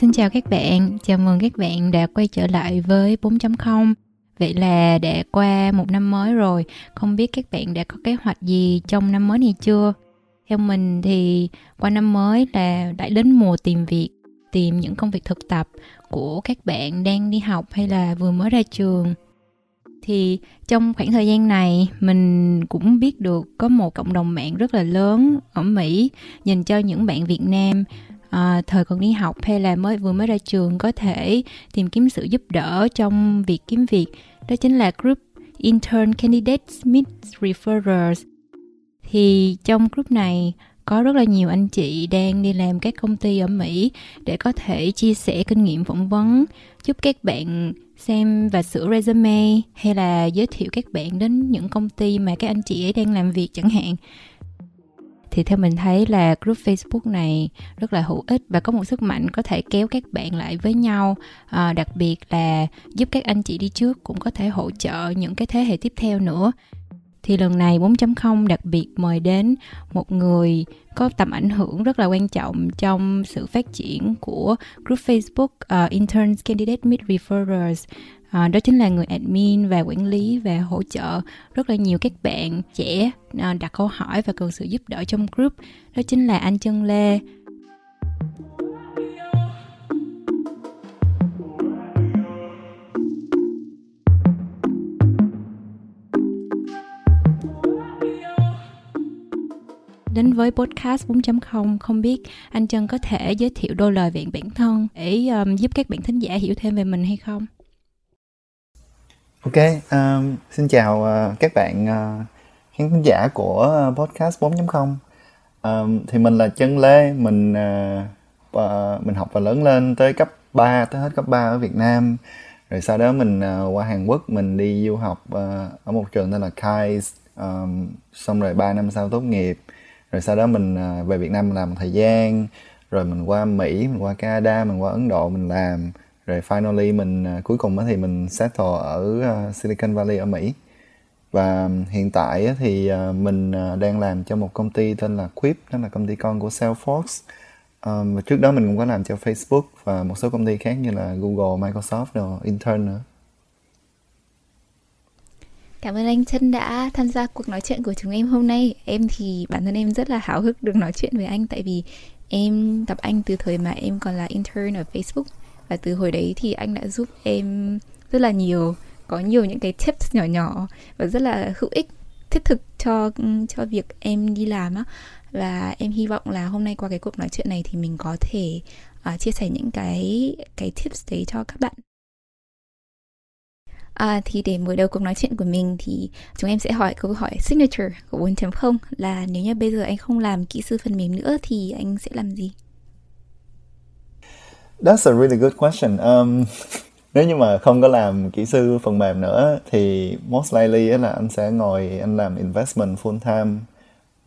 Xin chào các bạn, chào mừng các bạn đã quay trở lại với 4.0 Vậy là đã qua một năm mới rồi, không biết các bạn đã có kế hoạch gì trong năm mới này chưa? Theo mình thì qua năm mới là đã đến mùa tìm việc, tìm những công việc thực tập của các bạn đang đi học hay là vừa mới ra trường. Thì trong khoảng thời gian này mình cũng biết được có một cộng đồng mạng rất là lớn ở Mỹ dành cho những bạn Việt Nam à, thời còn đi học hay là mới vừa mới ra trường có thể tìm kiếm sự giúp đỡ trong việc kiếm việc. Đó chính là group Intern Candidates Meet Referrals thì trong group này có rất là nhiều anh chị đang đi làm các công ty ở Mỹ để có thể chia sẻ kinh nghiệm phỏng vấn, giúp các bạn xem và sửa resume hay là giới thiệu các bạn đến những công ty mà các anh chị ấy đang làm việc chẳng hạn thì theo mình thấy là group Facebook này rất là hữu ích và có một sức mạnh có thể kéo các bạn lại với nhau. À, đặc biệt là giúp các anh chị đi trước cũng có thể hỗ trợ những cái thế hệ tiếp theo nữa. Thì lần này 4.0 đặc biệt mời đến một người có tầm ảnh hưởng rất là quan trọng trong sự phát triển của group Facebook uh, Interns Candidate mid Referrals à, đó chính là người admin và quản lý và hỗ trợ rất là nhiều các bạn trẻ à, đặt câu hỏi và cần sự giúp đỡ trong group đó chính là anh Trân Lê đến với podcast 4.0 không biết anh Trân có thể giới thiệu đôi lời về bản thân để um, giúp các bạn thính giả hiểu thêm về mình hay không? Ok, um, xin chào uh, các bạn uh, khán thính giả của ờ, podcast 4.0 um, Thì mình là Trân Lê, mình uh, uh, mình học và lớn lên tới cấp 3, tới hết cấp 3 ở Việt Nam. Rồi sau đó mình uh, qua Hàn Quốc, mình đi du học uh, ở một trường tên là KAIS um, Xong rồi 3 năm sau tốt nghiệp. Rồi sau đó mình uh, về Việt Nam làm một thời gian. Rồi mình qua Mỹ, mình qua Canada, mình qua Ấn Độ mình làm rồi finally mình uh, cuối cùng thì mình settle ở uh, Silicon Valley ở Mỹ. Và hiện tại thì uh, mình uh, đang làm cho một công ty tên là Quip đó là công ty con của Salesforce. Um, và trước đó mình cũng có làm cho Facebook và một số công ty khác như là Google, Microsoft rồi intern nữa. Cảm ơn anh Trân đã tham gia cuộc nói chuyện của chúng em hôm nay. Em thì bản thân em rất là háo hức được nói chuyện với anh tại vì em gặp anh từ thời mà em còn là intern ở Facebook và từ hồi đấy thì anh đã giúp em rất là nhiều có nhiều những cái tips nhỏ nhỏ và rất là hữu ích thiết thực cho cho việc em đi làm á và em hy vọng là hôm nay qua cái cuộc nói chuyện này thì mình có thể uh, chia sẻ những cái cái tips đấy cho các bạn À, thì để mở đầu cuộc nói chuyện của mình thì chúng em sẽ hỏi câu hỏi signature của 4.0 là nếu như bây giờ anh không làm kỹ sư phần mềm nữa thì anh sẽ làm gì? That's a really good question. Um, nếu như mà không có làm kỹ sư phần mềm nữa thì most likely là anh sẽ ngồi anh làm investment full time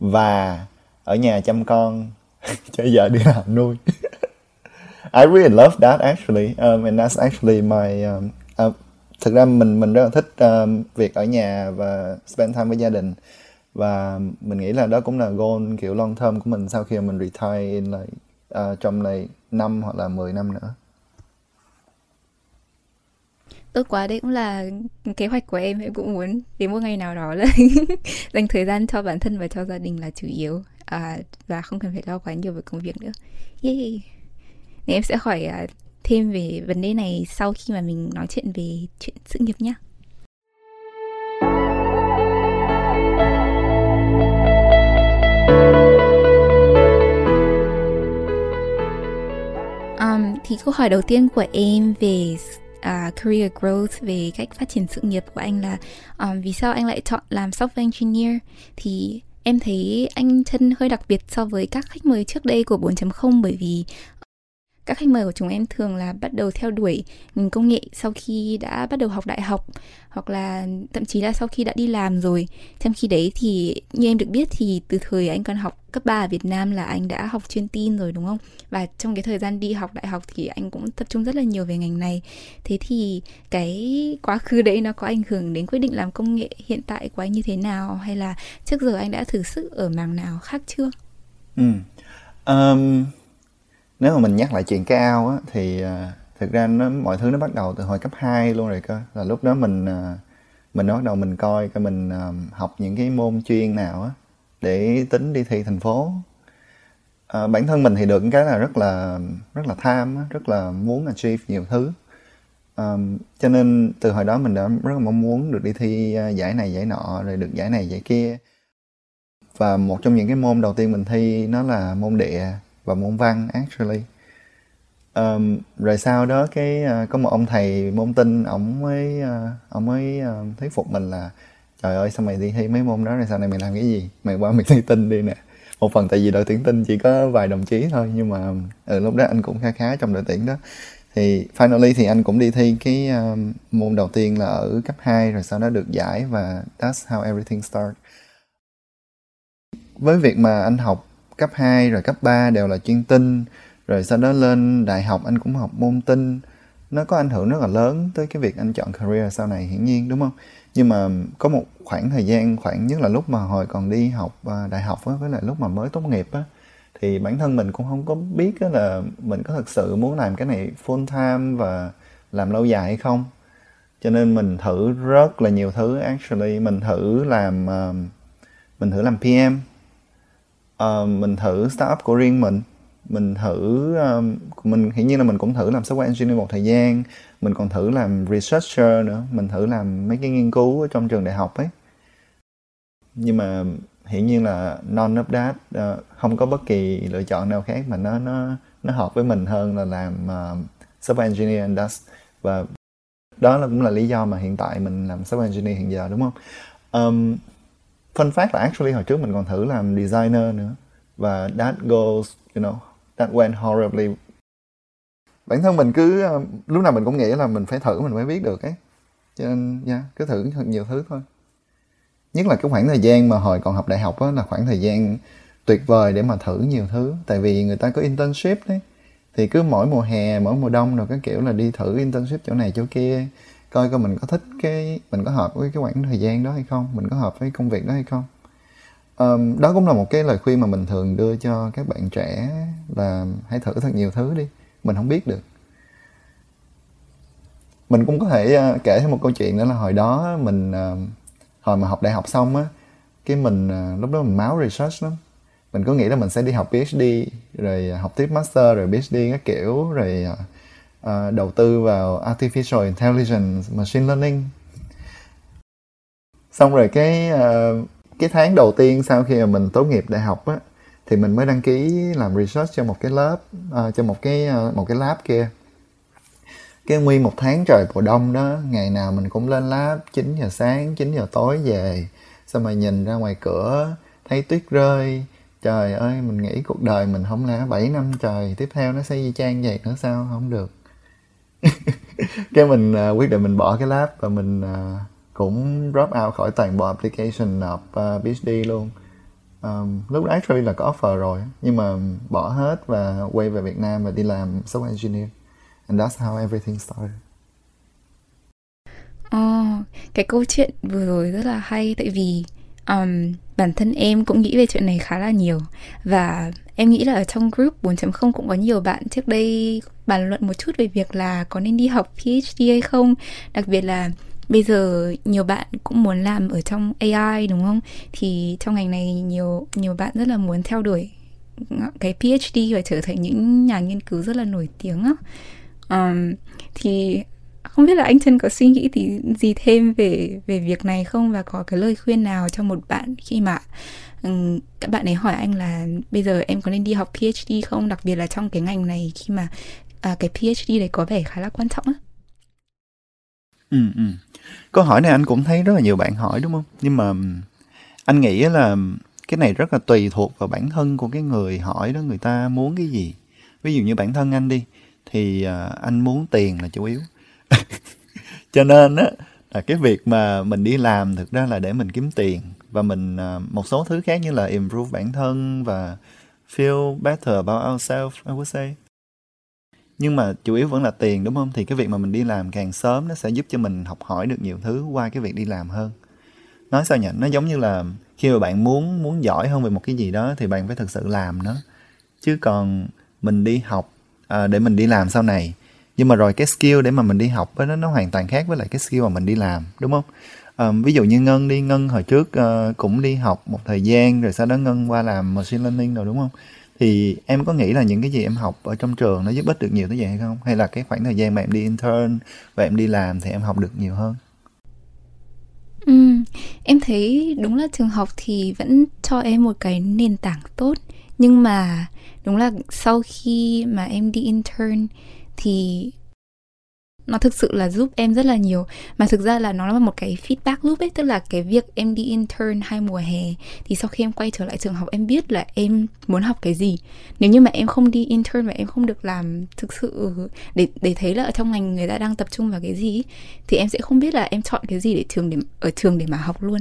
và ở nhà chăm con cho vợ đi làm nuôi. I really love that actually, um, and that's actually my um, uh, thực ra mình mình rất là thích um, việc ở nhà và spend time với gia đình và mình nghĩ là đó cũng là goal kiểu long term của mình sau khi mình retire in like uh, trong này năm hoặc là 10 năm nữa. Tốt quá đấy cũng là kế hoạch của em em cũng muốn đến một ngày nào đó là dành thời gian cho bản thân và cho gia đình là chủ yếu. À, và không cần phải lo quá nhiều về công việc nữa. Yay! Nên em sẽ hỏi uh, thêm về vấn đề này sau khi mà mình nói chuyện về chuyện sự nghiệp nhé thì câu hỏi đầu tiên của em về uh, career growth về cách phát triển sự nghiệp của anh là um, vì sao anh lại chọn làm software engineer? Thì em thấy anh chân hơi đặc biệt so với các khách mời trước đây của 4.0 bởi vì các khách mời của chúng em thường là bắt đầu theo đuổi ngành công nghệ sau khi đã bắt đầu học đại học hoặc là thậm chí là sau khi đã đi làm rồi. Trong khi đấy thì như em được biết thì từ thời anh còn học cấp 3 ở Việt Nam là anh đã học chuyên tin rồi đúng không? Và trong cái thời gian đi học đại học thì anh cũng tập trung rất là nhiều về ngành này. Thế thì cái quá khứ đấy nó có ảnh hưởng đến quyết định làm công nghệ hiện tại của anh như thế nào? Hay là trước giờ anh đã thử sức ở mảng nào khác chưa? Ừ. um, nếu mà mình nhắc lại chuyện cái ao á thì uh, thực ra nó mọi thứ nó bắt đầu từ hồi cấp 2 luôn rồi cơ. Là lúc đó mình uh, mình bắt đầu mình coi coi mình uh, học những cái môn chuyên nào á để tính đi thi thành phố. Uh, bản thân mình thì được cái là rất là rất là tham á, rất là muốn achieve nhiều thứ. Um, cho nên từ hồi đó mình đã rất là mong muốn được đi thi uh, giải này giải nọ rồi được giải này giải kia. Và một trong những cái môn đầu tiên mình thi nó là môn địa và môn văn actually. Um, rồi sau đó cái uh, có một ông thầy môn tin, ổng mới uh, ổng mới uh, thuyết phục mình là trời ơi sao mày đi thi mấy môn đó rồi sau này mày làm cái gì? Mày qua mày thi tin đi nè. Một phần tại vì đội tuyển tin chỉ có vài đồng chí thôi nhưng mà ở ừ, lúc đó anh cũng khá khá trong đội tuyển đó. Thì finally thì anh cũng đi thi cái um, môn đầu tiên là ở cấp 2 rồi sau đó được giải và that's how everything start. Với việc mà anh học cấp 2 rồi cấp 3 đều là chuyên tinh rồi sau đó lên đại học anh cũng học môn tinh nó có ảnh hưởng rất là lớn tới cái việc anh chọn career sau này hiển nhiên, đúng không? Nhưng mà có một khoảng thời gian, khoảng nhất là lúc mà hồi còn đi học à, đại học á, với lại lúc mà mới tốt nghiệp á, thì bản thân mình cũng không có biết là mình có thực sự muốn làm cái này full time và làm lâu dài hay không. Cho nên mình thử rất là nhiều thứ, actually mình thử làm à, mình thử làm PM uh, mình thử startup của riêng mình. Mình thử um, mình hiển nhiên là mình cũng thử làm software engineer một thời gian. Mình còn thử làm researcher nữa. Mình thử làm mấy cái nghiên cứu ở trong trường đại học ấy. Nhưng mà hiển nhiên là non update uh, ờ, không có bất kỳ lựa chọn nào khác mà nó nó nó hợp với mình hơn là làm uh, software engineer and dust. Và đó là cũng là lý do mà hiện tại mình làm software engineer hiện giờ đúng không? Um, fun fact là actually hồi trước mình còn thử làm designer nữa. Và that goes you know that went horribly. Bản thân mình cứ ờ, lúc nào mình cũng nghĩ là mình phải thử mình mới biết được ấy. Cho nên yeah, cứ thử thật nhiều thứ thôi. Nhất là cái khoảng thời gian mà hồi còn học đại học á là khoảng thời gian tuyệt vời để mà thử nhiều thứ. Tại vì người ta có internship đấy. Thì cứ mỗi mùa hè mỗi mùa đông rồi cái kiểu là đi thử internship chỗ này chỗ kia coi coi mình có thích cái mình có hợp với cái khoảng thời gian đó hay không mình có hợp với công việc đó hay không. Um, đó cũng là một cái lời khuyên mà mình thường đưa cho các bạn trẻ là hãy thử thật nhiều thứ đi mình không biết được. Mình cũng có thể uh, kể thêm một câu chuyện nữa là hồi đó mình uh, hồi mà học đại học xong á cái mình uh, lúc đó mình máu research lắm. Mình có nghĩ là mình sẽ đi học PhD rồi học tiếp master rồi PhD các kiểu rồi uh, đầu tư vào artificial intelligence machine learning. Xong rồi cái uh, cái tháng đầu tiên sau khi mà mình tốt nghiệp đại học á thì mình mới đăng ký làm research cho một cái lớp uh, cho một cái uh, một cái lab kia. Cái nguyên một tháng trời mùa đông đó ngày nào mình cũng lên lab 9 giờ sáng 9 giờ tối về. Xong rồi nhìn ra ngoài cửa thấy tuyết rơi. Trời ơi mình nghĩ cuộc đời mình không lẽ 7 năm trời tiếp theo nó sẽ y chang vậy nữa sao? Không được. cái mình uh, quyết định mình bỏ cái lab và mình uh, cũng drop out khỏi toàn bộ application nộp à, uh, PhD luôn. Um, lúc đó actually là có offer rồi nhưng mà bỏ hết và quay về Việt Nam và đi làm software engineer. And that's how everything started. Oh, cái câu chuyện vừa rồi rất là hay tại vì um, bản thân em cũng nghĩ về chuyện này khá là nhiều. Và em nghĩ là ở trong group 4.0 cũng có nhiều bạn trước đây bàn luận một chút về việc là có nên đi học PhD hay không. Đặc biệt là bây giờ nhiều bạn cũng muốn làm ở trong AI đúng không? Thì trong ngành này nhiều nhiều bạn rất là muốn theo đuổi cái PhD và trở thành những nhà nghiên cứu rất là nổi tiếng á. Um, thì không biết là anh Trần có suy nghĩ thì gì thêm về về việc này không? Và có cái lời khuyên nào cho một bạn khi mà um, các bạn ấy hỏi anh là bây giờ em có nên đi học PhD không đặc biệt là trong cái ngành này khi mà à, cái PhD đấy có vẻ khá là quan trọng á. Ừ, ừ. Câu hỏi này anh cũng thấy rất là nhiều bạn hỏi đúng không? Nhưng mà anh nghĩ là cái này rất là tùy thuộc vào bản thân của cái người hỏi đó người ta muốn cái gì. Ví dụ như bản thân anh đi thì à, anh muốn tiền là chủ yếu. Cho nên á là cái việc mà mình đi làm thực ra là để mình kiếm tiền và mình uh, một số thứ khác như là improve bản thân và feel better about ourselves I would say. Nhưng mà chủ yếu vẫn là tiền đúng không? Thì cái việc mà mình đi làm càng sớm nó sẽ giúp cho mình học hỏi được nhiều thứ qua cái việc đi làm hơn. Nói sao nhỉ? Nó giống như là khi mà bạn muốn muốn giỏi hơn về một cái gì đó thì bạn phải thực sự làm nó. Chứ còn mình đi học uh, để mình đi làm sau này. Nhưng mà rồi cái skill để mà mình đi học đó nó hoàn toàn khác với lại cái skill mà mình đi làm đúng không? Um, ví dụ như ngân đi ngân hồi trước uh, cũng đi học một thời gian rồi sau đó ngân qua làm machine learning rồi đúng không? Thì em có nghĩ là những cái gì em học ở trong trường nó giúp ích được nhiều tới vậy hay không? Hay là cái khoảng thời gian mà em đi intern và em đi làm thì em học được nhiều hơn? Ừ, em thấy đúng là trường học thì vẫn cho em một cái nền tảng tốt. Nhưng mà đúng là sau khi mà em đi intern thì nó thực sự là giúp em rất là nhiều. Mà thực ra là nó là một cái feedback loop ấy, tức là cái việc em đi intern hai mùa hè thì sau khi em quay trở lại trường học, em biết là em muốn học cái gì. Nếu như mà em không đi intern và em không được làm thực sự để để thấy là ở trong ngành người ta đang tập trung vào cái gì thì em sẽ không biết là em chọn cái gì để trường để, ở trường để mà học luôn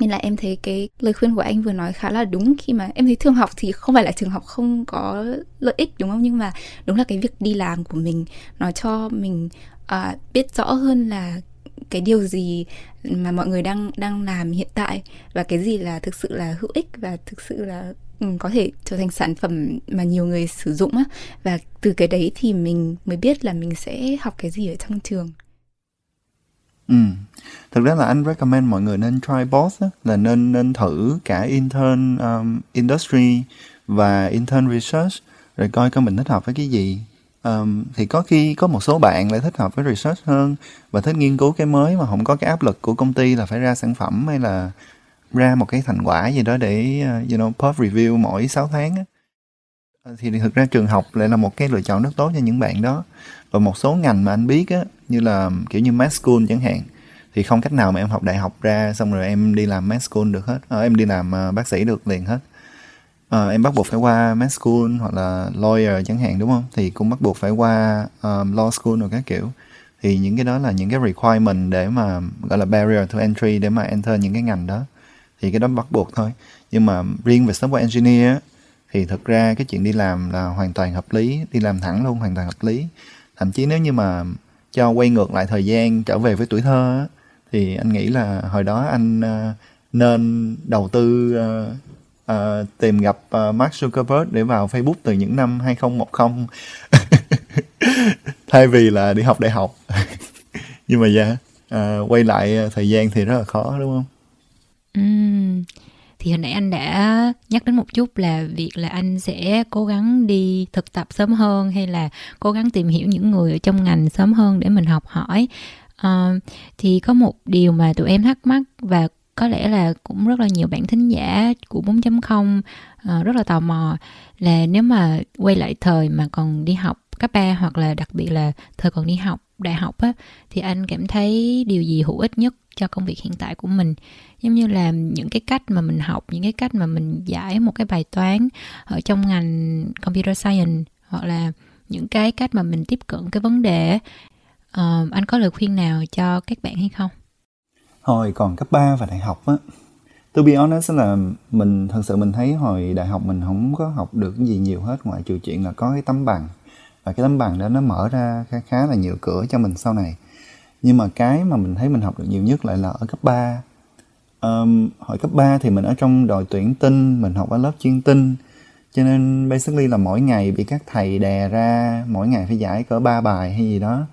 nên là em thấy cái lời khuyên của anh vừa nói khá là đúng khi mà em thấy trường học thì không phải là trường học không có lợi ích đúng không? Nhưng mà đúng là cái việc đi làm của mình nó cho mình uh, biết rõ hơn là cái điều gì mà mọi người đang đang làm hiện tại và cái gì là thực sự là hữu ích và thực sự là ừ, có thể trở thành sản phẩm mà nhiều người sử dụng á. Và từ cái đấy thì mình mới biết là mình sẽ học cái gì ở trong trường. Ừ. Thực ra là anh recommend mọi người nên try both á, là nên nên thử cả intern um, industry và intern research rồi coi coi mình thích hợp với cái gì. Um, thì có khi có một số bạn lại thích hợp với research hơn và thích nghiên cứu cái mới mà không có cái áp lực của công ty là phải ra sản phẩm hay là ra một cái thành quả gì đó để uh, you know pub review mỗi 6 tháng á. Thì thực ra trường học lại là một cái lựa chọn rất tốt cho những bạn đó. Và một số ngành mà anh biết á như là kiểu như math school chẳng hạn thì không cách nào mà em học đại học ra xong rồi em đi làm math school được hết. À, em đi làm uh, bác sĩ được liền hết. À, em bắt buộc phải qua math school hoặc là lawyer chẳng hạn đúng không? Thì cũng bắt buộc phải qua um, law school rồi các kiểu. Thì những cái đó là những cái requirement để mà gọi là barrier to entry để mà enter những cái ngành đó. Thì cái đó bắt buộc thôi. Nhưng mà riêng về software engineer thì thực ra cái chuyện đi làm là hoàn toàn hợp lý đi làm thẳng luôn hoàn toàn hợp lý. Thậm chí nếu như mà cho quay ngược lại thời gian trở về với tuổi thơ thì anh nghĩ là hồi đó anh ờ, nên đầu tư uh, uh, tìm gặp uh, Mark Zuckerberg để vào Facebook từ những năm 2010 thay vì là đi học đại học. Nhưng mà dạ yeah, uh, quay lại thời gian thì rất là khó đúng không? Uhm, thì hồi nãy anh đã nhắc đến một chút là việc là anh sẽ cố gắng đi thực tập sớm hơn hay là cố gắng tìm hiểu những người ở trong ngành sớm hơn để mình học hỏi? À, thì có một điều mà tụi em thắc mắc và có lẽ là cũng rất là nhiều bạn thính giả của 4.0 à, ờ, rất là tò mò là nếu mà quay lại thời mà còn đi học cấp 3 hoặc là đặc biệt là thời còn đi học đại học á thì anh cảm thấy điều gì hữu ích nhất cho công việc hiện tại của mình? Giống như là những cái cách mà mình học những cái cách mà mình giải một cái bài toán ở trong ngành computer science hoặc là những cái cách mà mình tiếp cận cái vấn đề uh, anh có lời khuyên nào cho các bạn hay không? Hồi còn cấp 3 và đại học á to be honest là mình thật sự mình thấy hồi đại học mình không có học được cái gì nhiều hết ngoại trừ chuyện là có cái tấm bằng và cái tấm bằng đó nó mở ra khá, khá là nhiều cửa cho mình sau này. Nhưng mà cái mà mình thấy mình học được nhiều nhất lại là ở cấp 3 um, hồi cấp 3 thì mình ở trong đội tuyển tinh mình học ở lớp chuyên tinh. Cho nên basically là mỗi ngày bị các thầy đè ra mỗi ngày phải giải cỡ ba bài hay gì đó.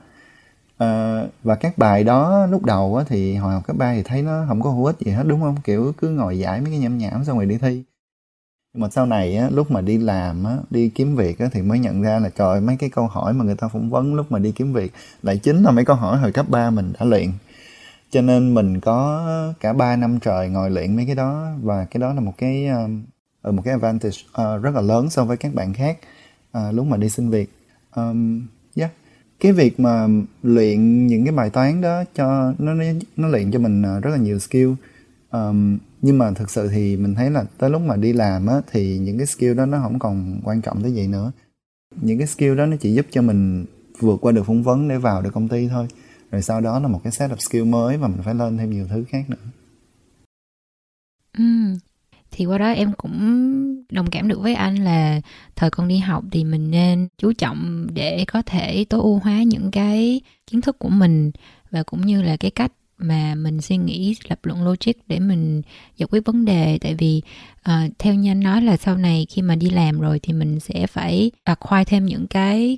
Uh, và các bài đó lúc đầu á, thì hồi học cấp 3 thì thấy nó không có hữu ích gì hết đúng không? Kiểu cứ ngồi giải mấy cái nhảm nhảm xong rồi đi thi nhưng mà sau này á, lúc mà đi làm á, đi kiếm việc á, thì mới nhận ra là trời mấy cái câu hỏi mà người ta phỏng vấn lúc mà đi kiếm việc lại chính là mấy câu hỏi hồi cấp 3 mình đã luyện. Cho nên mình có cả 3 năm trời ngồi luyện mấy cái đó và cái đó là một cái uh, một cái advantage uh, rất là lớn so với các bạn khác uh, lúc mà đi xin việc. Um, yeah. cái việc mà luyện những cái bài toán đó cho nó nó luyện cho mình rất là nhiều skill. Um, nhưng mà thực sự thì mình thấy là tới lúc mà đi làm á, thì những cái skill đó nó không còn quan trọng tới vậy nữa những cái skill đó nó chỉ giúp cho mình vượt qua được phỏng vấn để vào được công ty thôi rồi sau đó là một cái setup skill mới và mình phải lên thêm nhiều thứ khác nữa ừ. thì qua đó em cũng đồng cảm được với anh là thời còn đi học thì mình nên chú trọng để có thể tối ưu hóa những cái kiến thức của mình và cũng như là cái cách mà mình suy nghĩ lập luận logic để mình giải quyết vấn đề. Tại vì uh, theo như anh nói là sau này khi mà đi làm rồi thì mình sẽ phải acquire thêm những cái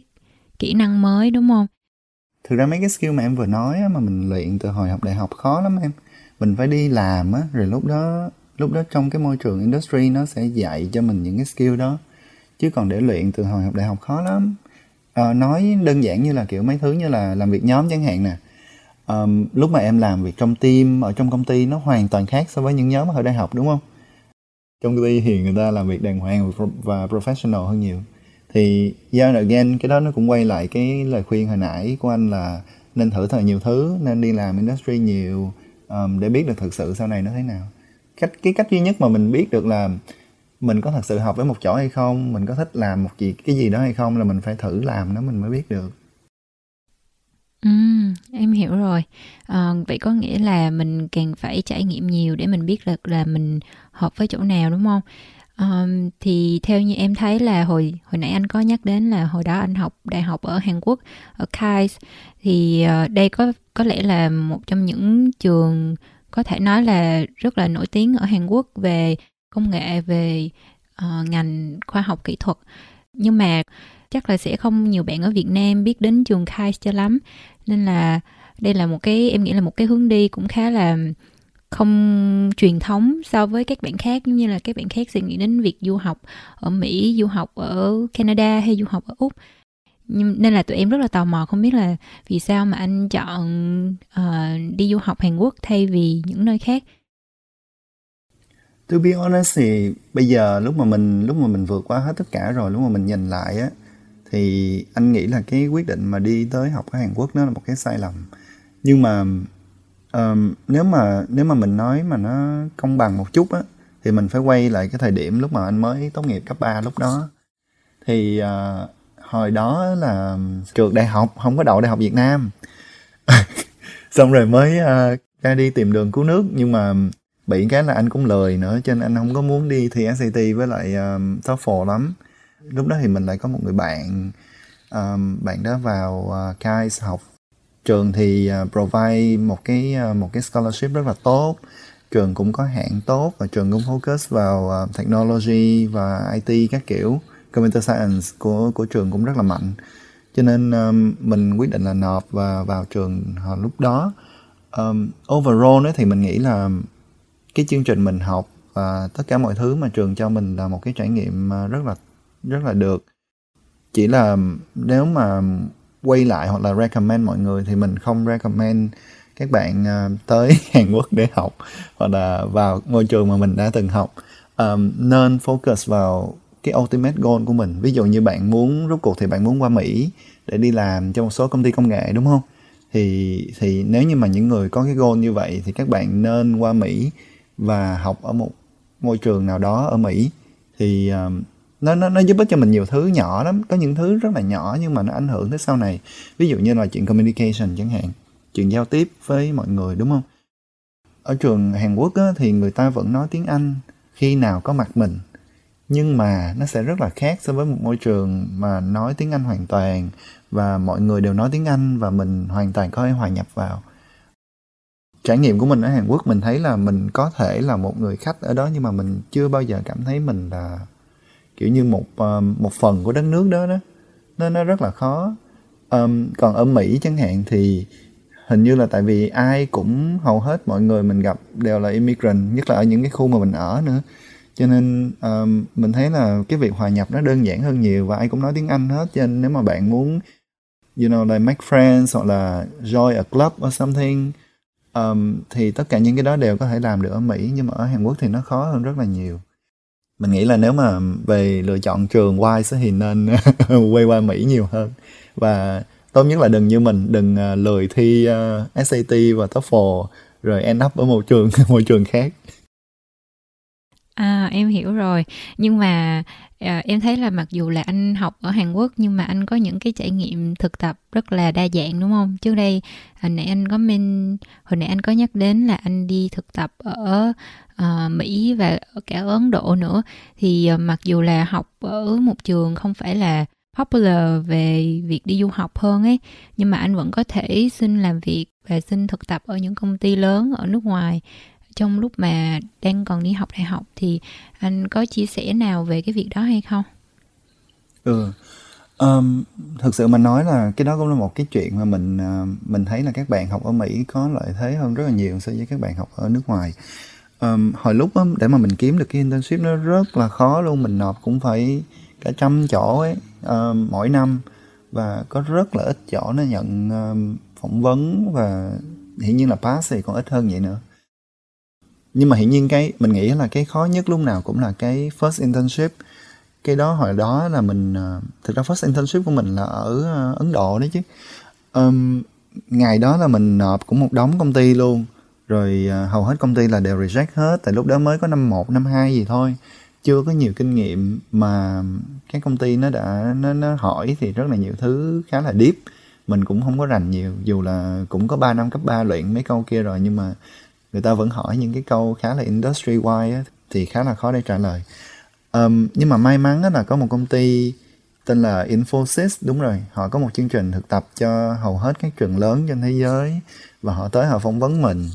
kỹ năng mới đúng không? Thực ra mấy cái skill mà em vừa nói á, mà mình luyện từ hồi học đại học khó lắm em. Mình phải đi làm á rồi lúc đó lúc đó trong cái môi trường industry nó sẽ dạy cho mình những cái skill đó. Chứ còn để luyện từ hồi học đại học khó lắm. À, nói đơn giản như là kiểu mấy thứ như là làm việc nhóm chẳng hạn nè um, lúc mà em làm việc trong team ở trong công ty nó hoàn toàn khác so với những nhóm ở đại học đúng không? Trong công ty thì người ta làm việc đàng hoàng và professional hơn nhiều. Thì do yeah again cái đó nó cũng quay lại cái lời khuyên hồi nãy của anh là nên thử thời nhiều thứ nên đi làm industry nhiều um, để biết được thực sự sau này nó thế nào. Cách cái cách duy nhất mà mình biết được là mình có thật sự học với một chỗ hay không mình có thích làm một gì cái gì đó hay không là mình phải thử làm nó mình mới biết được. Ừ, em hiểu rồi. À, vậy có nghĩa là mình càng phải trải nghiệm nhiều để mình biết được là mình hợp với chỗ nào đúng không? À, thì theo như em thấy là hồi hồi nãy anh có nhắc đến là hồi đó anh học đại học ở Hàn Quốc ở KAIS thì uh, đây có có lẽ là một trong những trường có thể nói là rất là nổi tiếng ở Hàn Quốc về công nghệ về uh, ngành khoa học kỹ thuật nhưng mà chắc là sẽ không nhiều bạn ở Việt Nam biết đến trường KAIS cho lắm nên là đây là một cái em nghĩ là một cái hướng đi cũng khá là không truyền thống so với các bạn khác giống như là các bạn khác sẽ nghĩ đến việc du học ở Mỹ, du học ở Canada hay du học ở Úc. Nên là tụi em rất là tò mò không biết là vì sao mà anh chọn uh, đi du học Hàn Quốc thay vì những nơi khác. To be honest thì bây giờ lúc mà mình lúc mà mình vượt qua hết tất cả rồi lúc mà mình nhìn lại á thì anh nghĩ là cái quyết định mà đi tới học ở Hàn Quốc nó là một cái sai lầm. Nhưng mà um, nếu mà nếu mà mình nói mà nó công bằng một chút á thì mình phải quay lại cái thời điểm lúc mà anh mới tốt nghiệp cấp 3 lúc đó. Thì uh, hồi đó là trượt đại học không có đậu đại học Việt Nam. Xong rồi mới uh, ra đi tìm đường cứu nước nhưng mà bị cái là anh cũng lười nữa cho nên anh không có muốn đi thi SAT với lại uh, TOEFL lắm lúc đó thì mình lại có một người bạn um, bạn đó vào à, uh, KAIS học. Trường thì uh, provide một cái uh, một cái scholarship rất là tốt. Trường cũng có hạng tốt và trường cũng focus vào uh, technology và IT các kiểu. Computer science của của trường cũng rất là mạnh. Cho nên um, mình quyết định là nộp và vào trường hồi lúc đó. Um, overall ấy, thì mình nghĩ là cái chương trình mình học và tất cả mọi thứ mà trường cho mình là một cái trải nghiệm rất là rất là được. Chỉ là nếu mà quay lại hoặc là recommend mọi người thì mình không recommend các bạn uh, tới Hàn Quốc để học hoặc là vào ngôi trường mà mình đã từng học. Um, nên focus vào cái ultimate goal của mình. Ví dụ như bạn muốn rút cuộc thì bạn muốn qua Mỹ để đi làm cho một số công ty công nghệ đúng không? Thì thì nếu như mà những người có cái goal như vậy thì các bạn nên qua Mỹ và học ở một ngôi trường nào đó ở Mỹ. Thì um, nó nó nó giúp ích cho mình nhiều thứ nhỏ lắm. Có những thứ rất là nhỏ nhưng mà nó ảnh hưởng tới sau này. Ví dụ như là chuyện communication chẳng hạn. Chuyện giao tiếp với mọi người đúng không? Ở trường Hàn Quốc á, thì người ta vẫn nói tiếng Anh khi nào có mặt mình. Nhưng mà nó sẽ rất là khác so với một môi trường mà nói tiếng Anh hoàn toàn và mọi người đều nói tiếng Anh và mình hoàn toàn có thể hòa nhập vào. Trải nghiệm của mình ở Hàn Quốc mình thấy là mình có thể là một người khách ở đó nhưng mà mình chưa bao giờ cảm thấy mình là kiểu như một ờ, một phần của đất nước đó đó. Nó nó rất là khó. Um, còn ở Mỹ chẳng hạn thì hình như là tại vì ai cũng hầu hết mọi người mình gặp đều là immigrant nhất là ở những cái khu mà mình ở nữa. Cho nên um, mình thấy là cái việc hòa nhập nó đơn giản hơn nhiều và ai cũng nói tiếng Anh hết. Cho nên nếu mà bạn muốn you know like make friends hoặc là join a club or something um, thì tất cả những cái đó đều có thể làm được ở Mỹ. Nhưng mà ở Hàn Quốc thì nó khó hơn rất là nhiều mình nghĩ là nếu mà về lựa chọn trường wise thì nên quay qua Mỹ nhiều hơn. Và tốt nhất là đừng như mình đừng ờ, lười thi ờ, uh, SAT và TOEFL rồi end up ở một trường môi trường khác. À em hiểu rồi. Nhưng mà à, em thấy là mặc dù là anh học ở Hàn Quốc nhưng mà anh có những cái trải nghiệm thực tập rất là đa dạng đúng không? Trước đây hồi nãy anh có men hồi nãy anh có nhắc đến là anh đi thực tập ở uh, Mỹ và ở cả Ấn Độ nữa. Thì uh, mặc dù là học ở một trường không phải là popular về việc đi du học hơn ấy nhưng mà anh vẫn có thể xin làm việc và xin thực tập ở những công ty lớn ở nước ngoài trong lúc mà đang còn đi học đại học thì anh có chia sẻ nào về cái việc đó hay không? Ừ. Um, thực sự mà nói là cái đó cũng là một cái chuyện mà mình uh, mình thấy là các bạn học ở Mỹ có lợi thế hơn rất là nhiều so với các bạn học ở nước ngoài. Um, hồi lúc đó, để mà mình kiếm được cái internship nó rất là khó luôn, mình nộp cũng phải cả trăm chỗ ấy um, mỗi năm và có rất là ít chỗ nó nhận um, phỏng vấn và hiển nhiên là pass thì còn ít hơn vậy nữa nhưng mà hiển nhiên cái mình nghĩ là cái khó nhất lúc nào cũng là cái first internship. Cái đó hồi đó là mình ờ, thực ra first internship của mình là ở ờ, Ấn Độ đấy chứ. Um, ngày đó là mình nộp cũng một đống công ty luôn. Rồi uh, hầu hết công ty là đều reject hết tại lúc đó mới có năm một năm hai gì thôi. Chưa có nhiều kinh nghiệm mà các công ty nó đã nó, nó hỏi thì rất là nhiều thứ khá là deep. Mình cũng không có rành nhiều dù là cũng có 3 năm cấp 3 luyện mấy câu kia rồi nhưng mà người ta vẫn hỏi những cái câu khá là industry wide thì khá là khó để trả lời. Um, nhưng mà may mắn là có một công ty tên là Infosys đúng rồi họ có một chương trình thực tập cho hầu hết các trường lớn trên thế giới và họ tới họ phỏng vấn mình.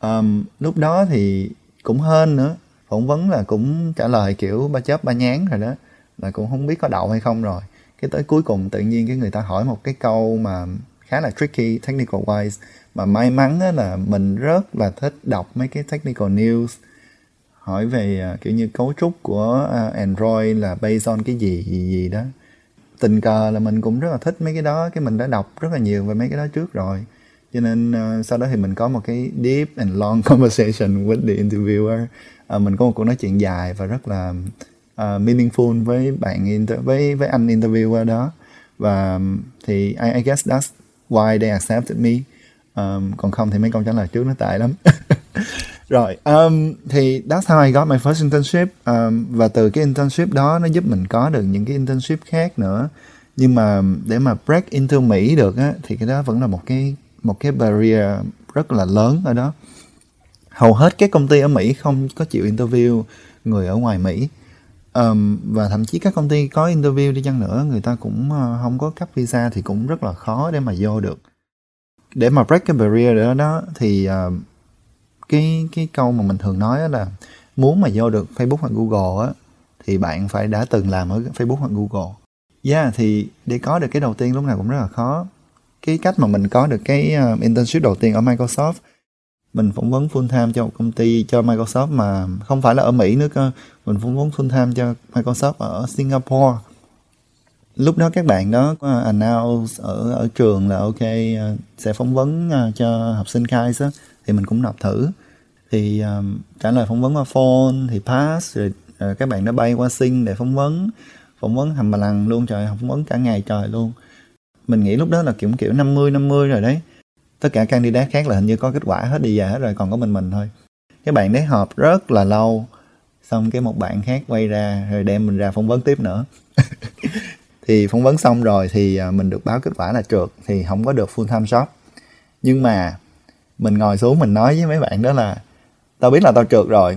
Um, lúc đó thì cũng hơn nữa phỏng vấn là cũng trả lời kiểu ba chớp ba nhán rồi đó là cũng không biết có đậu hay không rồi. Cái tới cuối cùng tự nhiên cái người ta hỏi một cái câu mà khá là tricky technical wise. Mà may mắn là mình rất là thích đọc mấy cái technical news. Hỏi về uh, kiểu như cấu trúc của uh, Android là based on cái gì gì gì đó. Tình cờ là mình cũng rất là thích mấy cái đó cái mình đã đọc rất là nhiều về mấy cái đó trước rồi. Cho nên uh, sau đó thì mình có một cái deep and long conversation with the interviewer. Uh, mình có một cuộc nói chuyện dài và rất là uh, meaningful với bạn inter với với anh interviewer đó. Và thì I, I guess that's why they accepted me. Um, còn không thì mấy câu trả lời trước nó tệ lắm. Rồi um, thì that's how I got my first internship. Um, và từ cái internship đó nó giúp mình có được những cái internship khác nữa. Nhưng mà để mà break into Mỹ được á thì cái đó vẫn là một cái một cái barrier rất là lớn ở đó. Hầu hết các công ty ở Mỹ không có chịu interview người ở ngoài Mỹ um, và thậm chí các công ty có interview đi chăng nữa người ta cũng uh, không có cấp visa thì cũng rất là khó để mà vô được để mà break cái barrier đó đó thì uh, cái cái câu mà mình thường nói là muốn mà vô được Facebook hoặc Google á thì bạn phải đã từng làm ở Facebook hoặc Google. Yeah thì để có được cái đầu tiên lúc nào cũng rất là khó. Cái cách mà mình có được cái uh, internship đầu tiên ở Microsoft mình phỏng vấn full time cho một công ty cho Microsoft mà không phải là ở Mỹ nữa cơ. Mình phỏng vấn full time cho Microsoft ở Singapore. Lúc đó các bạn đó có announce ở ở trường là ok ờ, sẽ phỏng vấn ờ, cho học sinh khai á. Thì mình cũng nộp thử. Thì um, trả lời phỏng vấn qua phone thì pass rồi uh, các bạn đã bay qua sinh để phỏng vấn. Phỏng vấn hầm bà lằng luôn trời phỏng vấn cả ngày trời luôn. Mình nghĩ lúc đó là kiểu kiểu 50 50 rồi đấy tất cả candidate khác là hình như có kết quả hết đi về hết rồi, còn có mình mình thôi. Các bạn đấy họp rất là lâu, xong cái một bạn khác quay ra rồi đem mình ra phỏng vấn tiếp nữa. Thì phỏng vấn xong rồi thì à, mình được báo kết quả là trượt, thì không có được full time shop nhưng mà mình ngồi xuống mình nói với mấy bạn đó là, tao biết là tao trượt rồi,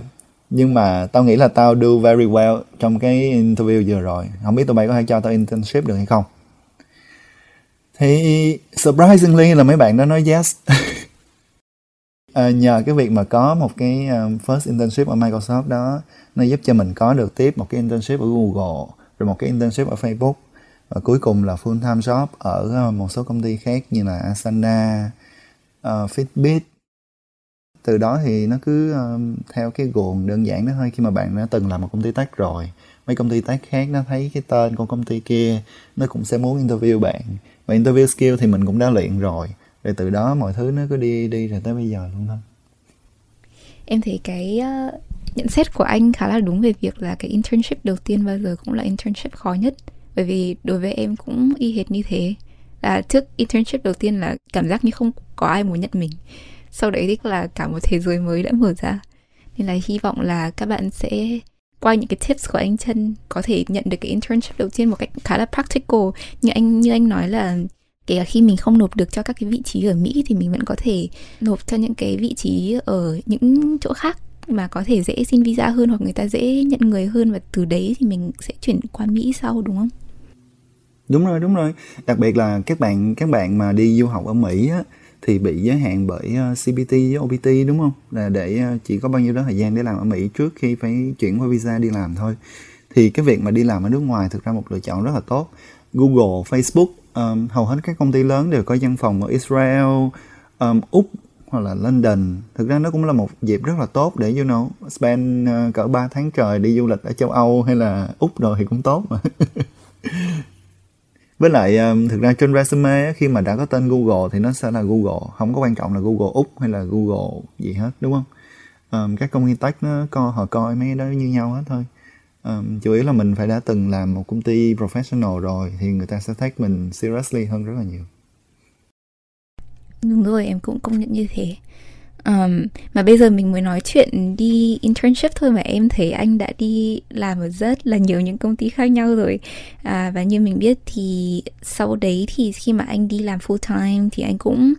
nhưng mà tao nghĩ là tao do very well trong cái interview vừa rồi. Không biết tụi bay có thể cho tao internship được hay không? Thì surprisingly là mấy bạn đó nói yes. À, nhờ cái việc mà có một cái um, first internship ở Microsoft đó nó giúp cho mình có được tiếp một cái internship ở Google rồi một cái internship ở Facebook và cuối cùng là full time job ở uh, một số công ty khác như là Asana, uh, Fitbit. Từ đó thì nó cứ um, theo cái guồng đơn giản đó thôi khi mà bạn đã từng làm một công ty tech rồi mấy công ty tech khác nó thấy cái tên của công ty kia nó cũng sẽ muốn interview bạn và interview skill thì mình cũng đã luyện rồi. Rồi từ đó mọi thứ nó cứ đi đi rồi tới bây giờ luôn thôi. Em thấy cái uh, nhận xét của anh khá là đúng về việc là cái internship đầu tiên bao giờ cũng là internship khó nhất. Bởi vì đối với em cũng y hệt như thế. Là trước internship đầu tiên là cảm giác như không có ai muốn nhận mình. Sau đấy thì là cả một thế giới mới đã mở ra. Nên là hy vọng là các bạn sẽ qua những cái tips của anh chân có thể nhận được cái internship đầu tiên một cách khá là practical như anh như anh nói là kể cả khi mình không nộp được cho các cái vị trí ở Mỹ thì mình vẫn có thể nộp cho những cái vị trí ở những chỗ khác mà có thể dễ xin visa hơn hoặc người ta dễ nhận người hơn và từ đấy thì mình sẽ chuyển qua Mỹ sau đúng không? đúng rồi đúng rồi đặc biệt là các bạn các bạn mà đi du học ở mỹ á, thì bị giới hạn bởi ờ, CPT với OPT đúng không là để ờ, chỉ có bao nhiêu đó thời gian để làm ở Mỹ trước khi phải chuyển qua visa đi làm thôi thì cái việc mà đi làm ở nước ngoài thực ra một lựa chọn rất là tốt Google, Facebook um, hầu hết các công ty lớn đều có văn phòng ở Israel, um, Úc hoặc là London. Thực ra nó cũng là một dịp rất là tốt để you know spend uh, cỡ 3 tháng trời đi du lịch ở châu Âu hay là Úc rồi thì cũng tốt mà. với lại ờ, thực ra trên resume khi mà đã có tên Google thì nó sẽ là Google không có quan trọng là Google úc hay là Google gì hết đúng không? Um, các công ty tech nó co họ coi mấy đó như nhau hết thôi. Um, chủ yếu là mình phải đã từng làm một công ty professional rồi thì người ta sẽ take mình seriously hơn rất là nhiều. Đúng rồi em cũng công nhận như thế. Um, mà bây giờ mình mới nói chuyện đi internship thôi mà em thấy anh đã đi làm ở rất là nhiều những công ty khác nhau rồi. À, và như mình biết thì sau đấy thì khi mà anh đi làm full time thì anh cũng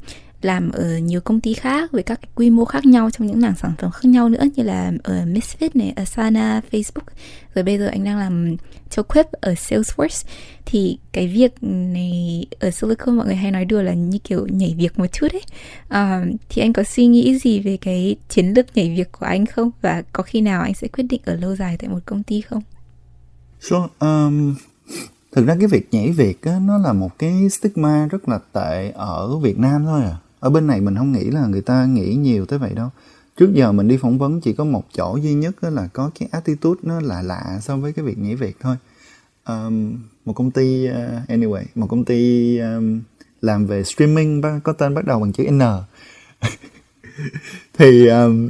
làm ở nhiều công ty khác với các quy mô khác nhau trong những mảng sản phẩm khác nhau nữa như là ở Misfit này, Asana, Facebook. Rồi bây giờ anh đang làm cho Quip ở Salesforce. Thì cái việc này ở Silicon mọi người hay nói đùa là như kiểu nhảy việc một chút ấy. À, thì anh có suy nghĩ gì về cái chiến lược nhảy việc của anh không? Và có khi nào anh sẽ quyết định ở lâu dài tại một công ty không? So, um, thực ra cái việc nhảy việc á, nó là một cái stigma rất là tệ ở Việt Nam thôi à ở bên này mình không nghĩ là người ta nghĩ nhiều tới vậy đâu. Trước giờ mình đi phỏng vấn chỉ có một chỗ duy nhất đó là có cái attitude nó lạ lạ so với cái việc nhảy việc thôi. Um, một công ty uh, anyway một công ty um, làm về streaming có tên bắt đầu bằng chữ n. Thì um,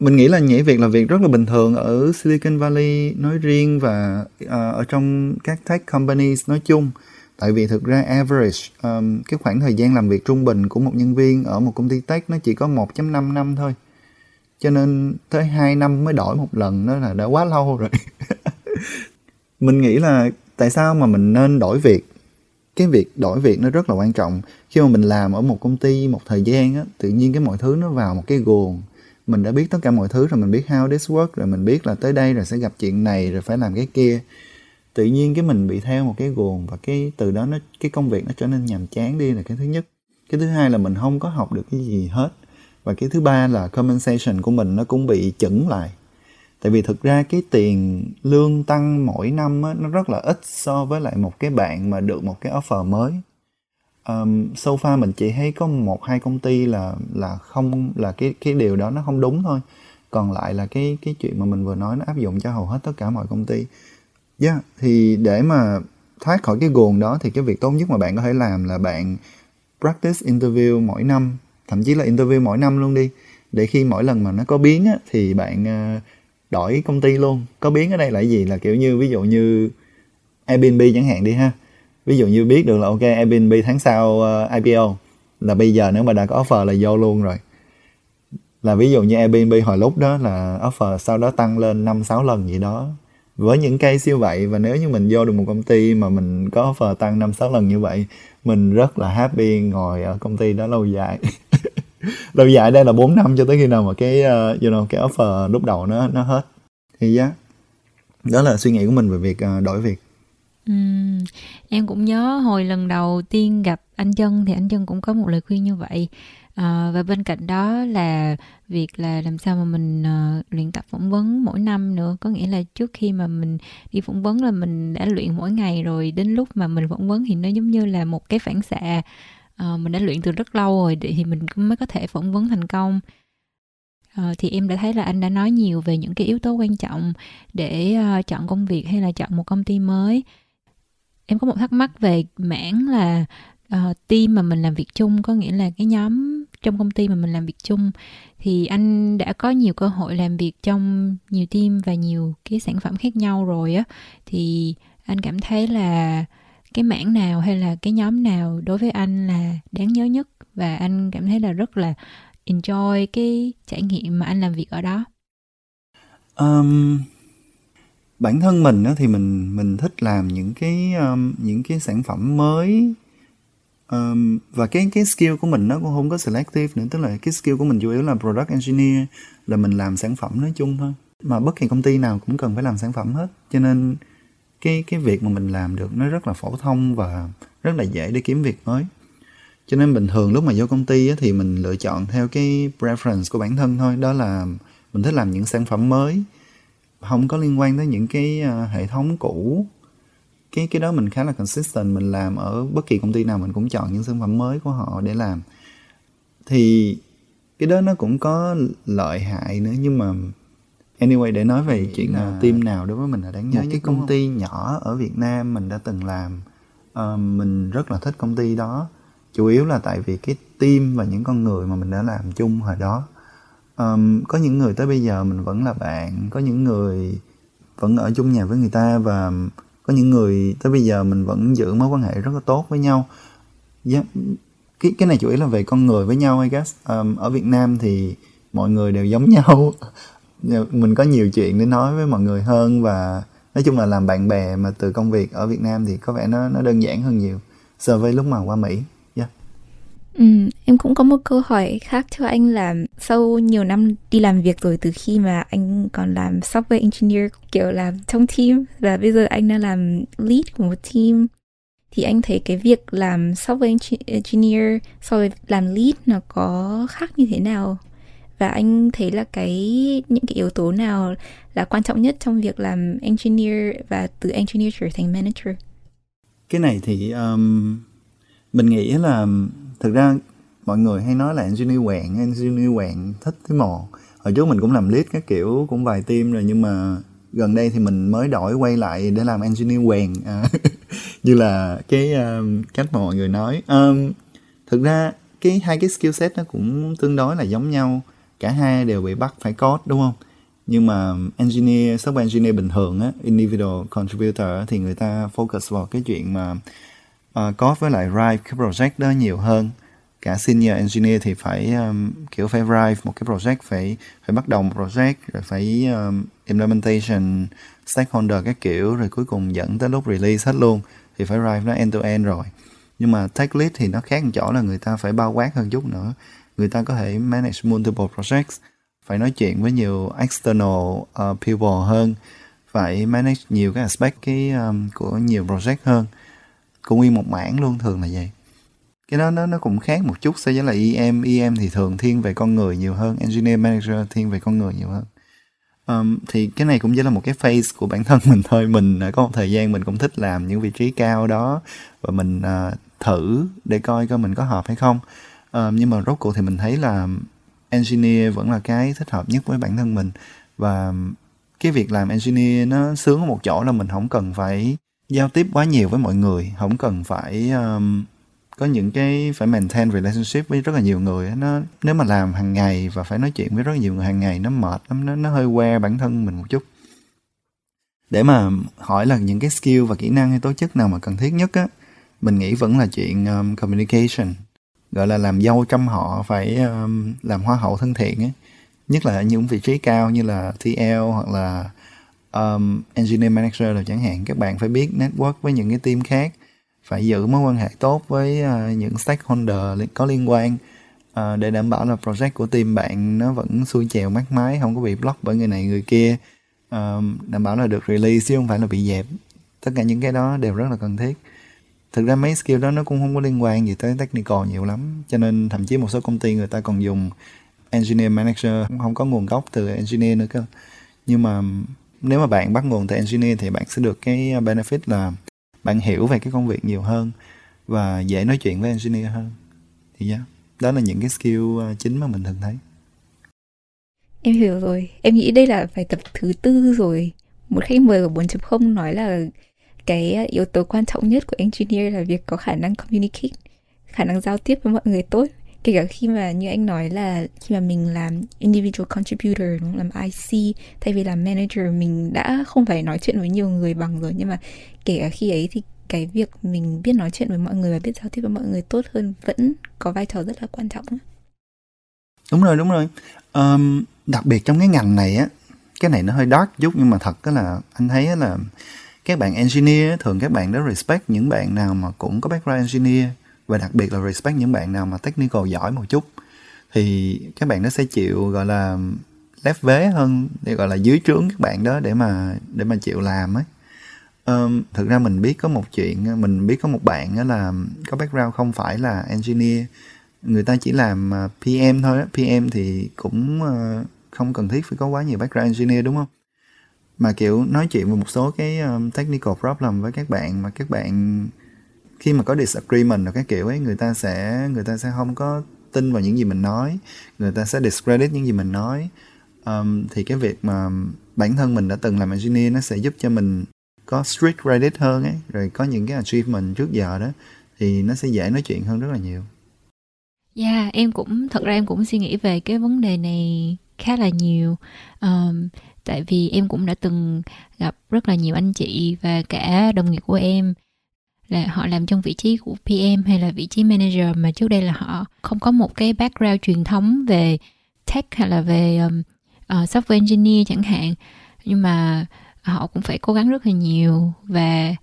mình nghĩ là nhảy việc là việc rất là bình thường ở Silicon Valley nói riêng và uh, ở trong các tech companies nói chung tại vì thực ra average um, cái khoảng thời gian làm việc trung bình của một nhân viên ở một công ty tech nó chỉ có 1.5 năm thôi. Cho nên tới 2 năm mới đổi một lần đó là đã quá lâu rồi. Mình nghĩ là tại sao mà mình nên đổi việc? Cái việc đổi việc nó rất là quan trọng. Khi mà mình làm ở một công ty một thời gian á tự nhiên cái mọi thứ nó vào một cái guồng. Mình đã biết tất cả mọi thứ rồi mình biết how this work rồi mình biết là tới đây rồi sẽ gặp chuyện này rồi phải làm cái kia tự nhiên cái mình bị theo một cái guồng và cái từ đó nó cái công việc nó trở nên nhàm chán đi là cái thứ nhất. Cái thứ hai là mình không có học được cái gì hết. Và cái thứ ba là compensation của mình nó cũng bị chững lại. Tại vì thực ra cái tiền lương tăng mỗi năm á, nó rất là ít so với lại một cái bạn mà được một cái offer mới. Um, so far mình chỉ thấy có một hai công ty là là không là cái cái điều đó nó không đúng thôi. Còn lại là cái cái chuyện mà mình vừa nói nó áp dụng cho hầu hết tất cả mọi công ty. Yeah, thì để mà thoát khỏi cái guồng đó thì cái việc tốt nhất mà bạn có thể làm là bạn practice interview mỗi năm, thậm chí là interview mỗi năm luôn đi. Để khi mỗi lần mà nó có biến á, thì bạn ờ, đổi công ty luôn. Có biến ở đây là gì? Là kiểu như ví dụ như Airbnb chẳng hạn đi ha. Ví dụ như biết được là ok Airbnb tháng sau ờ, uh, IPO là bây giờ nếu mà đã có offer là vô luôn rồi. Là ví dụ như Airbnb hồi lúc đó là offer sau đó tăng lên 5 6 lần gì đó với những cây siêu vậy và nếu như mình vô được một công ty mà mình có offer tăng năm sáu lần như vậy mình rất là happy ngồi ở công ty đó lâu dài. Lâu dài đây là 4 năm cho tới khi nào mà cái uh, you know, cái offer lúc đầu nó nó hết. Thì giá đó là suy nghĩ của mình về việc uh, đổi việc. Uhm, em cũng nhớ hồi lần đầu tiên gặp anh Chân thì anh Chân cũng có một lời khuyên như vậy à, và bên cạnh đó là việc là làm sao mà mình uh, luyện tập phỏng vấn mỗi năm nữa. Có nghĩa là trước khi mà mình đi phỏng vấn là mình đã luyện mỗi ngày rồi đến lúc mà mình phỏng vấn thì nó giống như là một cái phản xạ. Uh, mình đã luyện từ rất lâu rồi thì mình mới có thể phỏng vấn thành công. Uh, thì em đã thấy là anh đã nói nhiều về những cái yếu tố quan trọng để uh, chọn công việc hay là chọn một công ty mới. Em có một thắc mắc về mảng là uh, team mà mình làm việc chung có nghĩa là cái nhóm trong công ty mà mình làm việc chung thì anh đã có nhiều cơ hội làm việc trong nhiều team và nhiều cái sản phẩm khác nhau rồi á. Thì anh cảm thấy là cái mảng nào hay là cái nhóm nào đối với anh là đáng nhớ nhất? Và anh cảm thấy là rất là enjoy cái trải nghiệm mà anh làm việc ở đó. Um, bản thân mình thì mình mình thích làm những cái um, những cái sản phẩm mới um, và cái cái skill của mình nó cũng không có selective nữa. Tức là cái skill của mình chủ yếu là product engineer là mình làm sản phẩm nói chung thôi. Mà bất kỳ công ty nào cũng cần phải làm sản phẩm hết. Cho nên cái cái việc mà mình làm được nó rất là phổ thông và rất là dễ để kiếm việc mới. Cho nên bình thường lúc mà vô công ty á, thì mình lựa chọn theo cái preference của bản thân thôi. Đó là mình thích làm những sản phẩm mới. Không có liên quan tới những cái ờ, hệ thống cũ cái cái đó mình khá là consistent mình làm ở bất kỳ công ty nào mình cũng chọn những sản phẩm mới của họ để làm. Thì cái đó nó cũng có lợi hại nữa nhưng mà anyway để nói về chuyện là team nào đối với mình là đáng nhớ một cái công ty nhỏ ở Việt Nam mình đã từng làm uh, mình rất là thích công ty đó. Chủ yếu là tại vì cái team và những con người mà mình đã làm chung hồi đó. Um, có những người tới bây giờ mình vẫn là bạn có những người vẫn ở chung nhà với người ta và có những người tới bây giờ mình vẫn giữ mối quan hệ rất là tốt với nhau. Yeah. cái cái này chủ yếu là về con người với nhau I guess. Um, ở Việt Nam thì mọi người đều giống nhau. Mình có nhiều chuyện để nói với mọi người hơn và nói chung là làm bạn bè mà từ công việc ở Việt Nam thì có vẻ nó nó đơn giản hơn nhiều so với lúc mà qua Mỹ. Ừ, em cũng có một câu hỏi khác cho anh là sau nhiều năm đi làm việc rồi từ khi mà anh còn làm software engineer kiểu làm trong team và bây giờ anh đang làm lead của một team thì anh thấy cái việc làm software engineer so với làm lead nó có khác như thế nào? Và anh thấy là cái những cái yếu tố nào là quan trọng nhất trong việc làm engineer và từ engineer trở thành manager? Cái này thì um, mình nghĩ là thực ra mọi người hay nói là engineer quẹn engineer quẹn thích cái mò. Hồi trước mình cũng làm lead các kiểu cũng vài team rồi nhưng mà gần đây thì mình mới đổi quay lại để làm engineer quèn à, như là cái um, cách mà mọi người nói. Um, thực ra cái hai cái skill set nó cũng tương đối là giống nhau. Cả hai đều bị bắt phải code đúng không? Nhưng mà engineer software engineer bình thường á individual contributor thì người ta focus vào cái chuyện mà Ờ, uh, code với lại write cái project đó nhiều hơn. Cả senior engineer thì phải um, kiểu phải write một cái project phải phải bắt đầu một project rồi phải um, implementation stakeholder các kiểu rồi cuối cùng dẫn tới lúc release hết luôn. Thì phải write nó end to end rồi. Nhưng mà tech lead thì nó khác một chỗ là người ta phải bao quát hơn chút nữa. Người ta có thể manage multiple projects phải nói chuyện với nhiều external uh, people hơn phải manage nhiều cái aspect cái um, của nhiều project hơn của nguyên một mảng luôn thường là vậy. Cái đó nó nó cũng khác một chút so với là EM EM thì thường thiên về con người nhiều hơn engineer manager thiên về con người nhiều hơn. Um, thì cái này cũng chỉ là một cái phase của bản thân mình thôi. Mình uh, có một thời gian mình cũng thích làm những vị trí cao đó và mình uh, thử để coi coi mình có hợp hay không. Um, nhưng mà rốt cuộc thì mình thấy là engineer vẫn là cái thích hợp nhất với bản thân mình. Và cái việc làm engineer nó sướng ở một chỗ là mình không cần phải giao tiếp quá nhiều với mọi người không cần phải um, có những cái phải maintain relationship với rất là nhiều người nó nếu mà làm hàng ngày và phải nói chuyện với rất là nhiều người hàng ngày nó mệt lắm nó nó hơi que bản thân mình một chút. Để mà hỏi là những cái skill và kỹ năng hay tố chất nào mà cần thiết nhất á mình nghĩ vẫn là chuyện um, communication gọi là làm dâu trong họ phải um, làm hoa hậu thân thiện ấy nhất là ở những vị trí cao như là TL hoặc là um, engineer manager là chẳng hạn các bạn phải biết network với những cái team khác phải giữ mối quan hệ tốt với uh, những stakeholder có liên quan. Uh, để đảm bảo là project của team bạn nó vẫn xuôi chèo mát mái không có bị block bởi người này người kia. Um, đảm bảo là được release chứ không phải là bị dẹp. Tất cả những cái đó đều rất là cần thiết. Thực ra mấy skill đó nó cũng không có liên quan gì tới technical nhiều lắm cho nên thậm chí một số công ty người ta còn dùng engineer manager không có nguồn gốc từ engineer nữa cơ. Nhưng mà nếu mà bạn bắt nguồn từ engineer thì bạn sẽ được cái à, benefit là bạn hiểu về cái công việc nhiều hơn và dễ nói chuyện với engineer hơn. Thì yeah, đó là những cái skill à, chính mà mình thường thấy. Em hiểu rồi. Em nghĩ đây là phải tập thứ tư rồi. Một khách mời của 4.0 nói là cái à, yếu tố quan trọng nhất của engineer là việc có khả năng communicate khả năng giao tiếp với mọi người tốt kể cả khi mà như anh nói là khi mà mình làm individual contributor đúng không? làm IC thay vì làm manager mình đã không phải nói chuyện với nhiều người bằng rồi. Nhưng mà kể cả khi ấy thì cái việc mình biết nói chuyện với mọi người và biết giao tiếp với mọi người tốt hơn vẫn có vai trò rất là quan trọng đúng rồi đúng rồi. Um, đặc biệt trong cái ngành này á cái này nó hơi dark chút nhưng mà thật đó là anh thấy là các bạn engineer thường các bạn đã respect những bạn nào mà cũng có background engineer và đặc biệt là respect những bạn nào mà technical giỏi một chút thì các bạn nó sẽ chịu gọi là lép vế hơn để gọi là dưới trướng các bạn đó để mà để mà chịu làm ấy. Um, thực ra mình biết có một chuyện mình biết có một bạn đó là có background không phải là engineer. Người ta chỉ làm à, PM thôi PM thì cũng ờ, không cần thiết phải có quá nhiều background engineer đúng không? Mà kiểu nói chuyện về một số cái technical problem với các bạn mà các bạn khi mà có disagreement rồi các kiểu ấy người ta sẽ người ta sẽ không có tin vào những gì mình nói người ta sẽ discredit những gì mình nói. Um, thì cái việc mà bản thân mình đã từng làm engineer nó sẽ giúp cho mình có street credit hơn ấy rồi có những cái achievement trước giờ đó thì nó sẽ dễ nói chuyện hơn rất là nhiều. Dạ, yeah, em cũng thật ra em cũng suy nghĩ về cái vấn đề này khá là nhiều. Um, tại vì em cũng đã từng gặp rất là nhiều anh chị và cả đồng nghiệp của em là họ làm trong vị trí của PM hay là vị trí manager mà trước đây là họ không có một cái background truyền thống về tech hay là về um, uh, software engineer chẳng hạn. Nhưng mà họ cũng phải cố gắng rất là nhiều và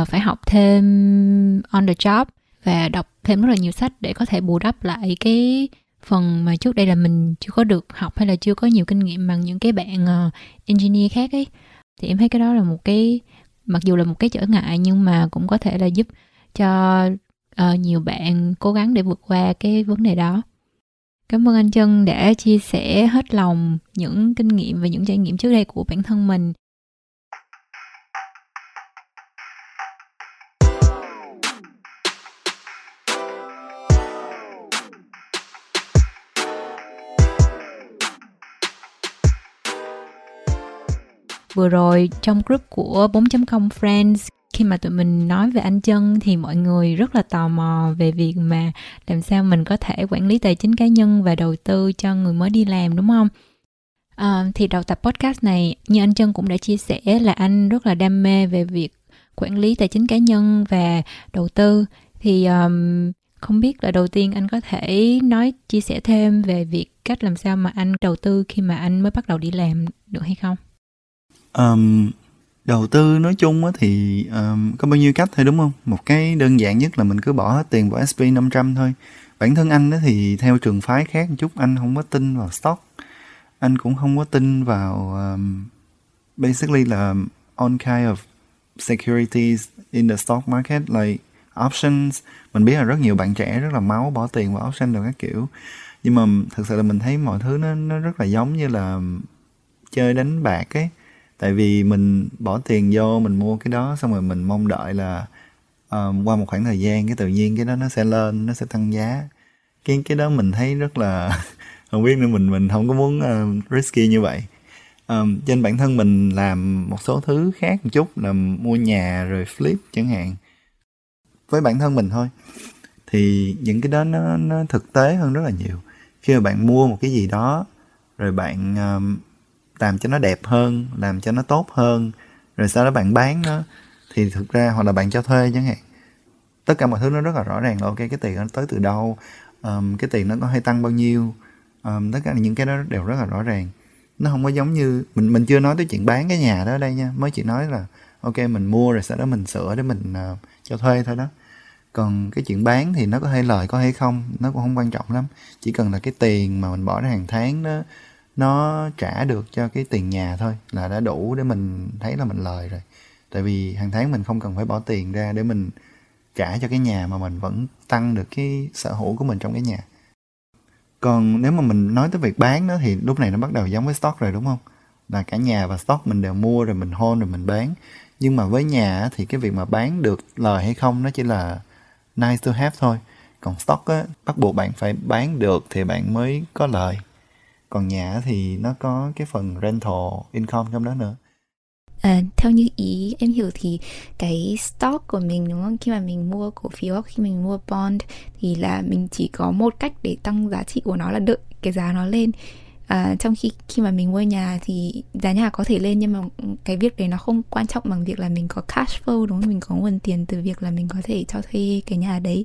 uh, phải học thêm on the job và đọc thêm rất là nhiều sách để có thể bù đắp lại cái phần mà trước đây là mình chưa có được học hay là chưa có nhiều kinh nghiệm bằng những cái bạn uh, engineer khác ấy. Thì em thấy cái đó là một cái mặc dù là một cái trở ngại nhưng mà cũng có thể là giúp cho uh, nhiều bạn cố gắng để vượt qua cái vấn đề đó. Cảm ơn anh chân đã chia sẻ hết lòng những kinh nghiệm và những trải nghiệm trước đây của bản thân mình. Vừa rồi trong group của 4.0 Friends khi mà tụi mình nói về anh chân thì mọi người rất là tò mò về việc mà làm sao mình có thể quản lý tài chính cá nhân và đầu tư cho người mới đi làm đúng không? À, thì đầu tập podcast này như anh chân cũng đã chia sẻ là anh rất là đam mê về việc quản lý tài chính cá nhân và đầu tư. Thì um, không biết là đầu tiên anh có thể nói chia sẻ thêm về việc cách làm sao mà anh đầu tư khi mà anh mới bắt đầu đi làm được hay không? Um, đầu tư nói chung á thì um, có bao nhiêu cách thôi đúng không? Một cái đơn giản nhất là mình cứ bỏ hết tiền vào SP 500 thôi. Bản thân anh đó thì theo trường phái khác một chút anh không có tin vào stock. Anh cũng không có tin vào um, basically là on kind of securities in the stock market like options. Mình biết là rất nhiều bạn trẻ rất là máu bỏ tiền vào option rồi các kiểu. Nhưng mà thực sự là mình thấy mọi thứ nó nó rất là giống như là chơi đánh bạc ấy tại vì mình bỏ tiền vô mình mua cái đó xong rồi mình mong đợi là um, qua một khoảng thời gian cái tự nhiên cái đó nó sẽ lên nó sẽ tăng giá. Cái cái đó mình thấy rất là không biết nữa mình mình không có muốn uh, risky như vậy. Um, trên bản thân mình làm một số thứ khác một chút là mua nhà rồi flip chẳng hạn. Với bản thân mình thôi. Thì những cái đó nó nó thực tế hơn rất là nhiều. Khi mà bạn mua một cái gì đó rồi bạn um, làm cho nó đẹp hơn làm cho nó tốt hơn. Rồi sau đó bạn bán nó thì thực ra hoặc là bạn cho thuê chẳng hạn. Tất cả mọi thứ nó rất là rõ ràng là ok cái tiền nó tới từ đâu um, cái tiền nó có hay tăng bao nhiêu. Um, tất cả những cái đó đều rất là rõ ràng. Nó không có giống như mình mình chưa nói tới chuyện bán cái nhà đó ở đây nha. Mới chỉ nói là ok mình mua rồi sau đó mình sửa để mình uh, cho thuê thôi đó. Còn cái chuyện bán thì nó có hay lời có hay không nó cũng không quan trọng lắm. Chỉ cần là cái tiền mà mình bỏ ra hàng tháng đó nó trả được cho cái tiền nhà thôi, là đã đủ để mình thấy là mình lời rồi. Tại vì hàng tháng mình không cần phải bỏ tiền ra để mình trả cho cái nhà mà mình vẫn tăng được cái sở hữu của mình trong cái nhà. Còn nếu mà mình nói tới việc bán đó thì lúc này nó bắt đầu giống với stock rồi, đúng không? Là cả nhà và stock mình đều mua rồi mình hold rồi mình bán. Nhưng mà với nhà thì cái việc mà bán được lời hay không nó chỉ là nice to have thôi. Còn stock á, bắt buộc bạn phải bán được thì bạn mới có lời còn nhà thì nó có cái phần rental income trong đó nữa. À, theo như ý em hiểu thì cái stock của mình đúng không? Khi mà mình mua cổ phiếu khi mình mua bond thì là mình chỉ có một cách để tăng giá trị của nó là đợi cái giá nó lên. À, trong khi khi mà mình mua nhà thì giá nhà có thể lên nhưng mà cái việc đấy nó không quan trọng bằng việc là mình có cash flow đúng không? Mình có nguồn tiền từ việc là mình có thể cho thuê cái nhà đấy.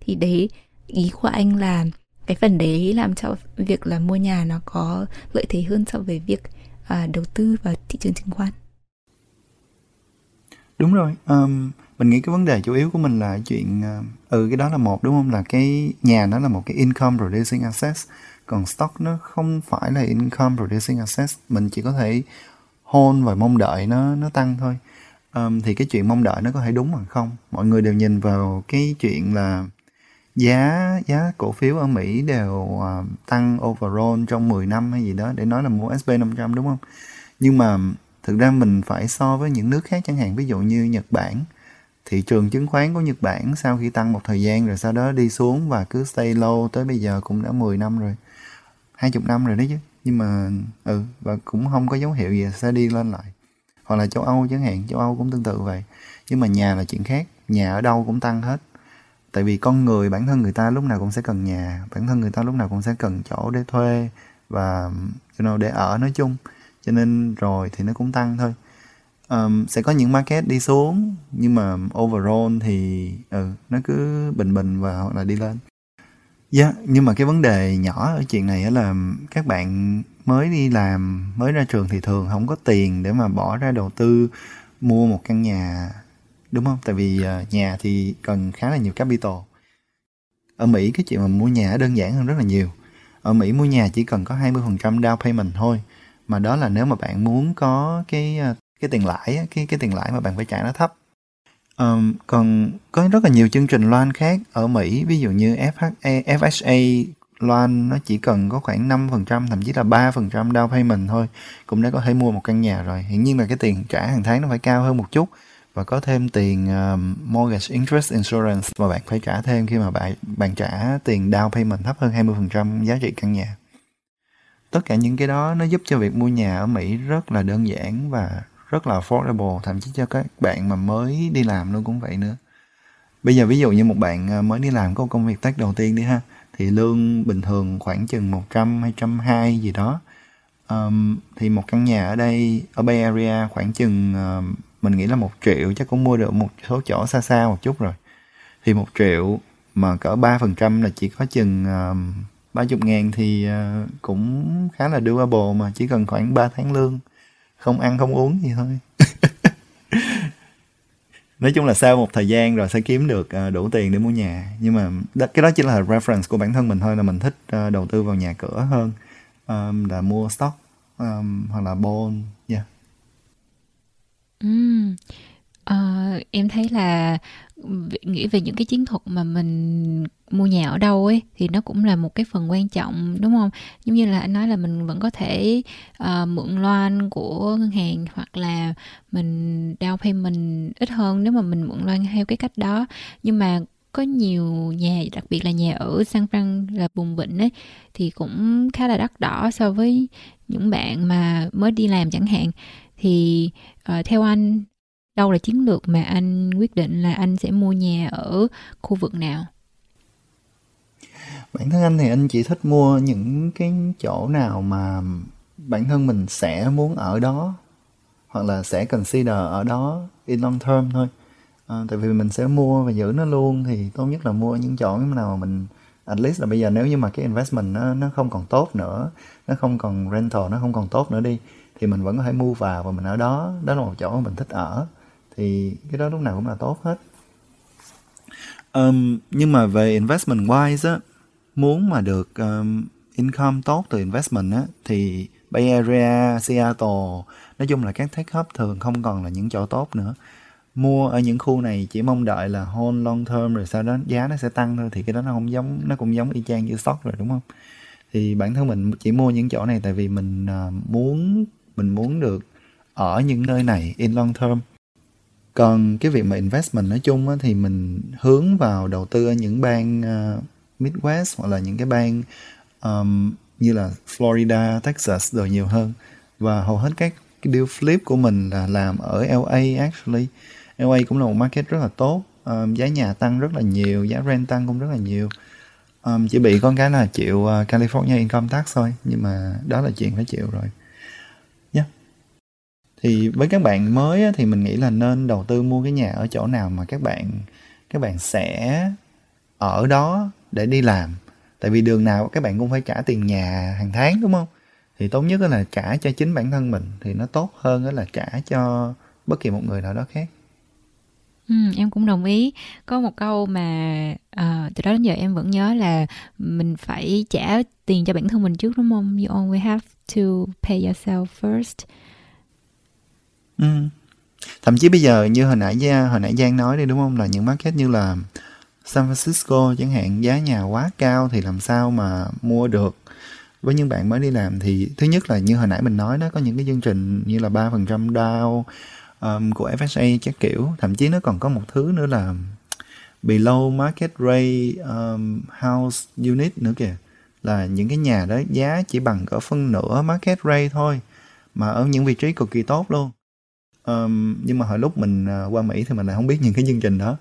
Thì đấy ý của anh là cái phần đấy làm cho việc là mua nhà nó có lợi thế hơn so với việc à, đầu tư vào thị trường chứng khoán. Đúng rồi um, mình nghĩ cái vấn đề chủ yếu của mình là chuyện uh, ừ cái đó là một đúng không? Là cái nhà nó là một cái income producing asset còn stock nó không phải là income producing asset mình chỉ có thể hold và mong đợi nó nó tăng thôi. Um, thì cái chuyện mong đợi nó có thể đúng hoặc không? Mọi người đều nhìn vào cái chuyện là giá giá cổ phiếu ở Mỹ đều uh, tăng overall trong 10 năm hay gì đó để nói là mua SP500 đúng không? Nhưng mà thực ra mình phải so với những nước khác chẳng hạn ví dụ như Nhật Bản. Thị trường chứng khoán của Nhật Bản sau khi tăng một thời gian rồi sau đó đi xuống và cứ stay low tới bây giờ cũng đã 10 năm rồi 20 năm rồi đấy chứ. Nhưng mà ừ và cũng không có dấu hiệu gì sẽ đi lên lại. Hoặc là châu Âu chẳng hạn châu Âu cũng tương tự vậy. Nhưng mà nhà là chuyện khác nhà ở đâu cũng tăng hết tại vì con người bản thân người ta lúc nào cũng sẽ cần nhà bản thân người ta lúc nào cũng sẽ cần chỗ để thuê và you know, để ở nói chung. Cho nên rồi thì nó cũng tăng thôi. Um, sẽ có những market đi xuống nhưng mà overall thì ừ, nó cứ bình bình và hoặc là đi lên. Yeah, nhưng mà cái vấn đề nhỏ ở chuyện này là các bạn mới đi làm, mới ra trường thì thường không có tiền để mà bỏ ra đầu tư mua một căn nhà đúng không? Tại vì à, nhà thì cần khá là nhiều capital. Ở Mỹ cái chuyện mà mua nhà đơn giản hơn rất là nhiều. Ở Mỹ mua nhà chỉ cần có 20% down payment thôi. Mà đó là nếu mà bạn muốn có cái à, cái tiền lãi cái cái tiền lãi mà bạn phải trả nó thấp Um, còn có rất là nhiều chương trình loan khác ở Mỹ, ví dụ như FHA, FHA loan nó chỉ cần có khoảng 5%, thậm chí là 3% down payment thôi cũng đã có thể mua một căn nhà rồi. Hiển nhiên là cái tiền trả hàng tháng nó phải cao hơn một chút và có thêm tiền uh, mortgage interest insurance mà bạn phải trả thêm khi mà bạn bạn trả tiền down payment thấp hơn 20% giá trị căn nhà. Tất cả những cái đó nó giúp cho việc mua nhà ở Mỹ rất là đơn giản và rất là affordable thậm chí cho các bạn mà mới đi làm luôn cũng vậy nữa bây giờ ví dụ như một bạn ờ, mới đi làm có công việc tác đầu tiên đi ha thì lương bình thường khoảng chừng 100 220 gì đó um, thì một căn nhà ở đây ở Bay Area khoảng chừng uh, mình nghĩ là một triệu chắc cũng mua được một số chỗ xa xa một chút rồi. Thì một triệu mà cỡ 3% là chỉ có chừng uh, 30 ngàn thì uh, cũng khá là doable mà chỉ cần khoảng 3 tháng lương. Không ăn không uống gì thôi. Nói chung là sau một thời gian rồi sẽ kiếm được uh, đủ tiền để mua nhà. Nhưng mà đó, cái đó chỉ là reference của bản thân mình thôi là mình thích uh, đầu tư vào nhà cửa hơn um, là mua stock um, hoặc là bond yeah. Mm. Uh, em thấy là nghĩ về những cái chiến thuật mà mình mua nhà ở đâu ấy thì nó cũng là một cái phần quan trọng đúng không? Giống như là anh nói là mình vẫn có thể uh, mượn loan của ngân hàng hoặc là mình down payment ít hơn nếu mà mình mượn loan theo cái cách đó. Nhưng mà có nhiều nhà đặc biệt là nhà ở San Fran là vùng vịnh ấy thì cũng khá là đắt đỏ so với những bạn mà mới đi làm chẳng hạn thì uh, theo anh đâu là chiến lược mà anh quyết định là anh sẽ mua nhà ở khu vực nào? Bản thân anh thì anh chỉ thích mua những cái chỗ nào mà bản thân mình sẽ muốn ở đó hoặc là sẽ consider ở đó in long term thôi. À, tại vì mình sẽ mua và giữ nó luôn thì tốt nhất là mua những chỗ nào mà mình at least là bây giờ nếu như mà cái investment nó nó không còn tốt nữa nó không còn rental nó không còn tốt nữa đi thì mình vẫn có thể mua vào và mình ở đó. Đó là một chỗ mà mình thích ở. Thì cái đó lúc nào cũng là tốt hết. Um, nhưng mà về investment wise á muốn mà được um, income tốt từ investment á thì Bay Area, Seattle nói chung là các tech hub thường không còn là những chỗ tốt nữa. Mua ở những khu này chỉ mong đợi là hold long term rồi sau đó giá nó sẽ tăng thôi thì cái đó nó không giống nó cũng giống y chang như stock rồi đúng không? Thì bản thân mình chỉ mua những chỗ này tại vì mình uh, muốn mình muốn được ở những nơi này in long term. Còn cái việc mà investment nói chung á, thì mình hướng vào đầu tư ở những bang uh, Midwest hoặc là những cái bang um, như là Florida, Texas rồi nhiều hơn. Và hầu hết các cái deal flip của mình là làm ở LA actually. LA cũng là một market rất là tốt. Um, giá nhà tăng rất là nhiều giá rent tăng cũng rất là nhiều. Um, chỉ bị con cái là chịu uh, California income tax thôi nhưng mà đó là chuyện phải chịu rồi thì với các bạn mới á, thì mình nghĩ là nên đầu tư mua cái nhà ở chỗ nào mà các bạn các bạn sẽ ở đó để đi làm. Tại vì đường nào các bạn cũng phải trả tiền nhà hàng tháng đúng không? Thì tốt nhất là trả cho chính bản thân mình thì nó tốt hơn là trả cho bất kỳ một người nào đó khác. Ừ, em cũng đồng ý. Có một câu mà uh, từ đó đến giờ em vẫn nhớ là mình phải trả tiền cho bản thân mình trước đúng không? You always have to pay yourself first. Ừ. thậm chí bây giờ như hồi nãy hồi nãy Giang nói đi đúng không? Là những market như là San Francisco chẳng hạn giá nhà quá cao thì làm sao mà mua được? Với những bạn mới đi làm thì thứ nhất là như hồi nãy mình nói đó có những cái chương trình như là ba phần trăm down um, của FSA chắc kiểu. Thậm chí nó còn có một thứ nữa là below market rate um, house unit nữa kìa. Là những cái nhà đó giá chỉ bằng cỡ phân nửa market rate thôi mà ở những vị trí cực kỳ tốt luôn um, nhưng mà hồi lúc mình ờ, qua Mỹ thì mình lại không biết những cái chương trình đó.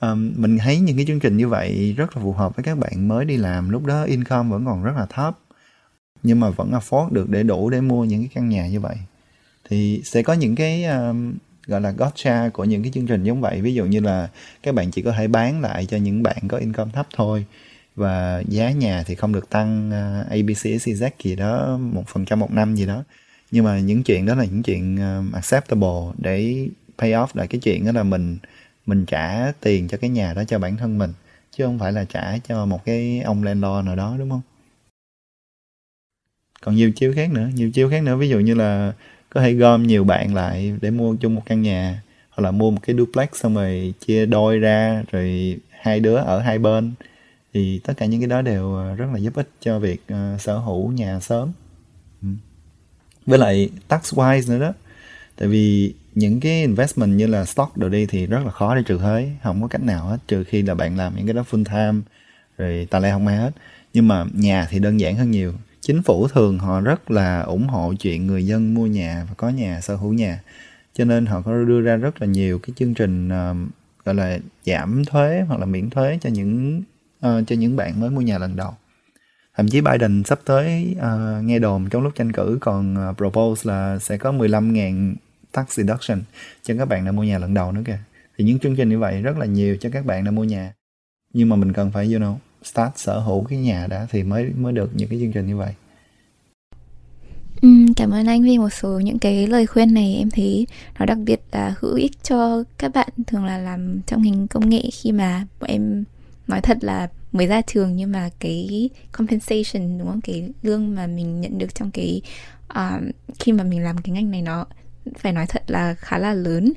Um, mình thấy những cái chương trình như vậy rất là phù hợp với các bạn mới đi làm. Lúc đó income vẫn còn rất là thấp nhưng mà vẫn afford được để đủ để mua những cái căn nhà như vậy. Thì sẽ có những cái um, gọi là gotcha của những cái chương trình giống vậy. Ví dụ như là các bạn chỉ có thể bán lại cho những bạn có income thấp thôi và giá nhà thì không được tăng ờ, uh, ABC, gì đó một phần trăm một năm gì đó nhưng mà những chuyện đó là những chuyện um, acceptable để pay off lại cái chuyện đó là mình mình trả tiền cho cái nhà đó cho bản thân mình chứ không phải là trả cho một cái ông landlord nào đó đúng không? Còn nhiều chiêu khác nữa nhiều chiêu khác nữa. Ví dụ như là có thể gom nhiều bạn lại để mua chung một căn nhà hoặc là mua một cái duplex xong rồi chia đôi ra rồi hai đứa ở hai bên. Thì tất cả những cái đó đều ờ, rất là giúp ích cho việc uh, sở hữu nhà sớm với lại tax wise nữa đó. Tại vì những cái investment như là stock đồ đi thì rất là khó để trừ thuế. Không có cách nào hết trừ khi là bạn làm những cái đó full time rồi tà lê không ai hết. Nhưng mà nhà thì đơn giản hơn nhiều. Chính phủ thường họ rất là ủng hộ chuyện người dân mua nhà và có nhà sở hữu nhà. Cho nên họ có đưa ra rất là nhiều cái chương trình uh, gọi là giảm thuế hoặc là miễn thuế cho những uh, cho những bạn mới mua nhà lần đầu thậm chí Biden sắp tới uh, nghe đồn trong lúc tranh cử còn uh, propose là sẽ có 15.000 tax deduction cho các bạn đã mua nhà lần đầu nữa kìa. Thì những chương trình như vậy rất là nhiều cho các bạn đã mua nhà. Nhưng mà mình cần phải you know start sở hữu cái nhà đã thì mới mới được những cái chương trình như vậy. Ừ, cảm ơn anh vì một số những cái lời khuyên này. Em thấy nó đặc biệt là hữu ích cho các bạn thường là làm trong ngành công nghệ khi mà bọn em nói thật là mới ra trường nhưng mà cái compensation đúng không? Cái lương mà mình nhận được trong cái uh, khi mà mình làm cái ngành này nó phải nói thật là khá là lớn.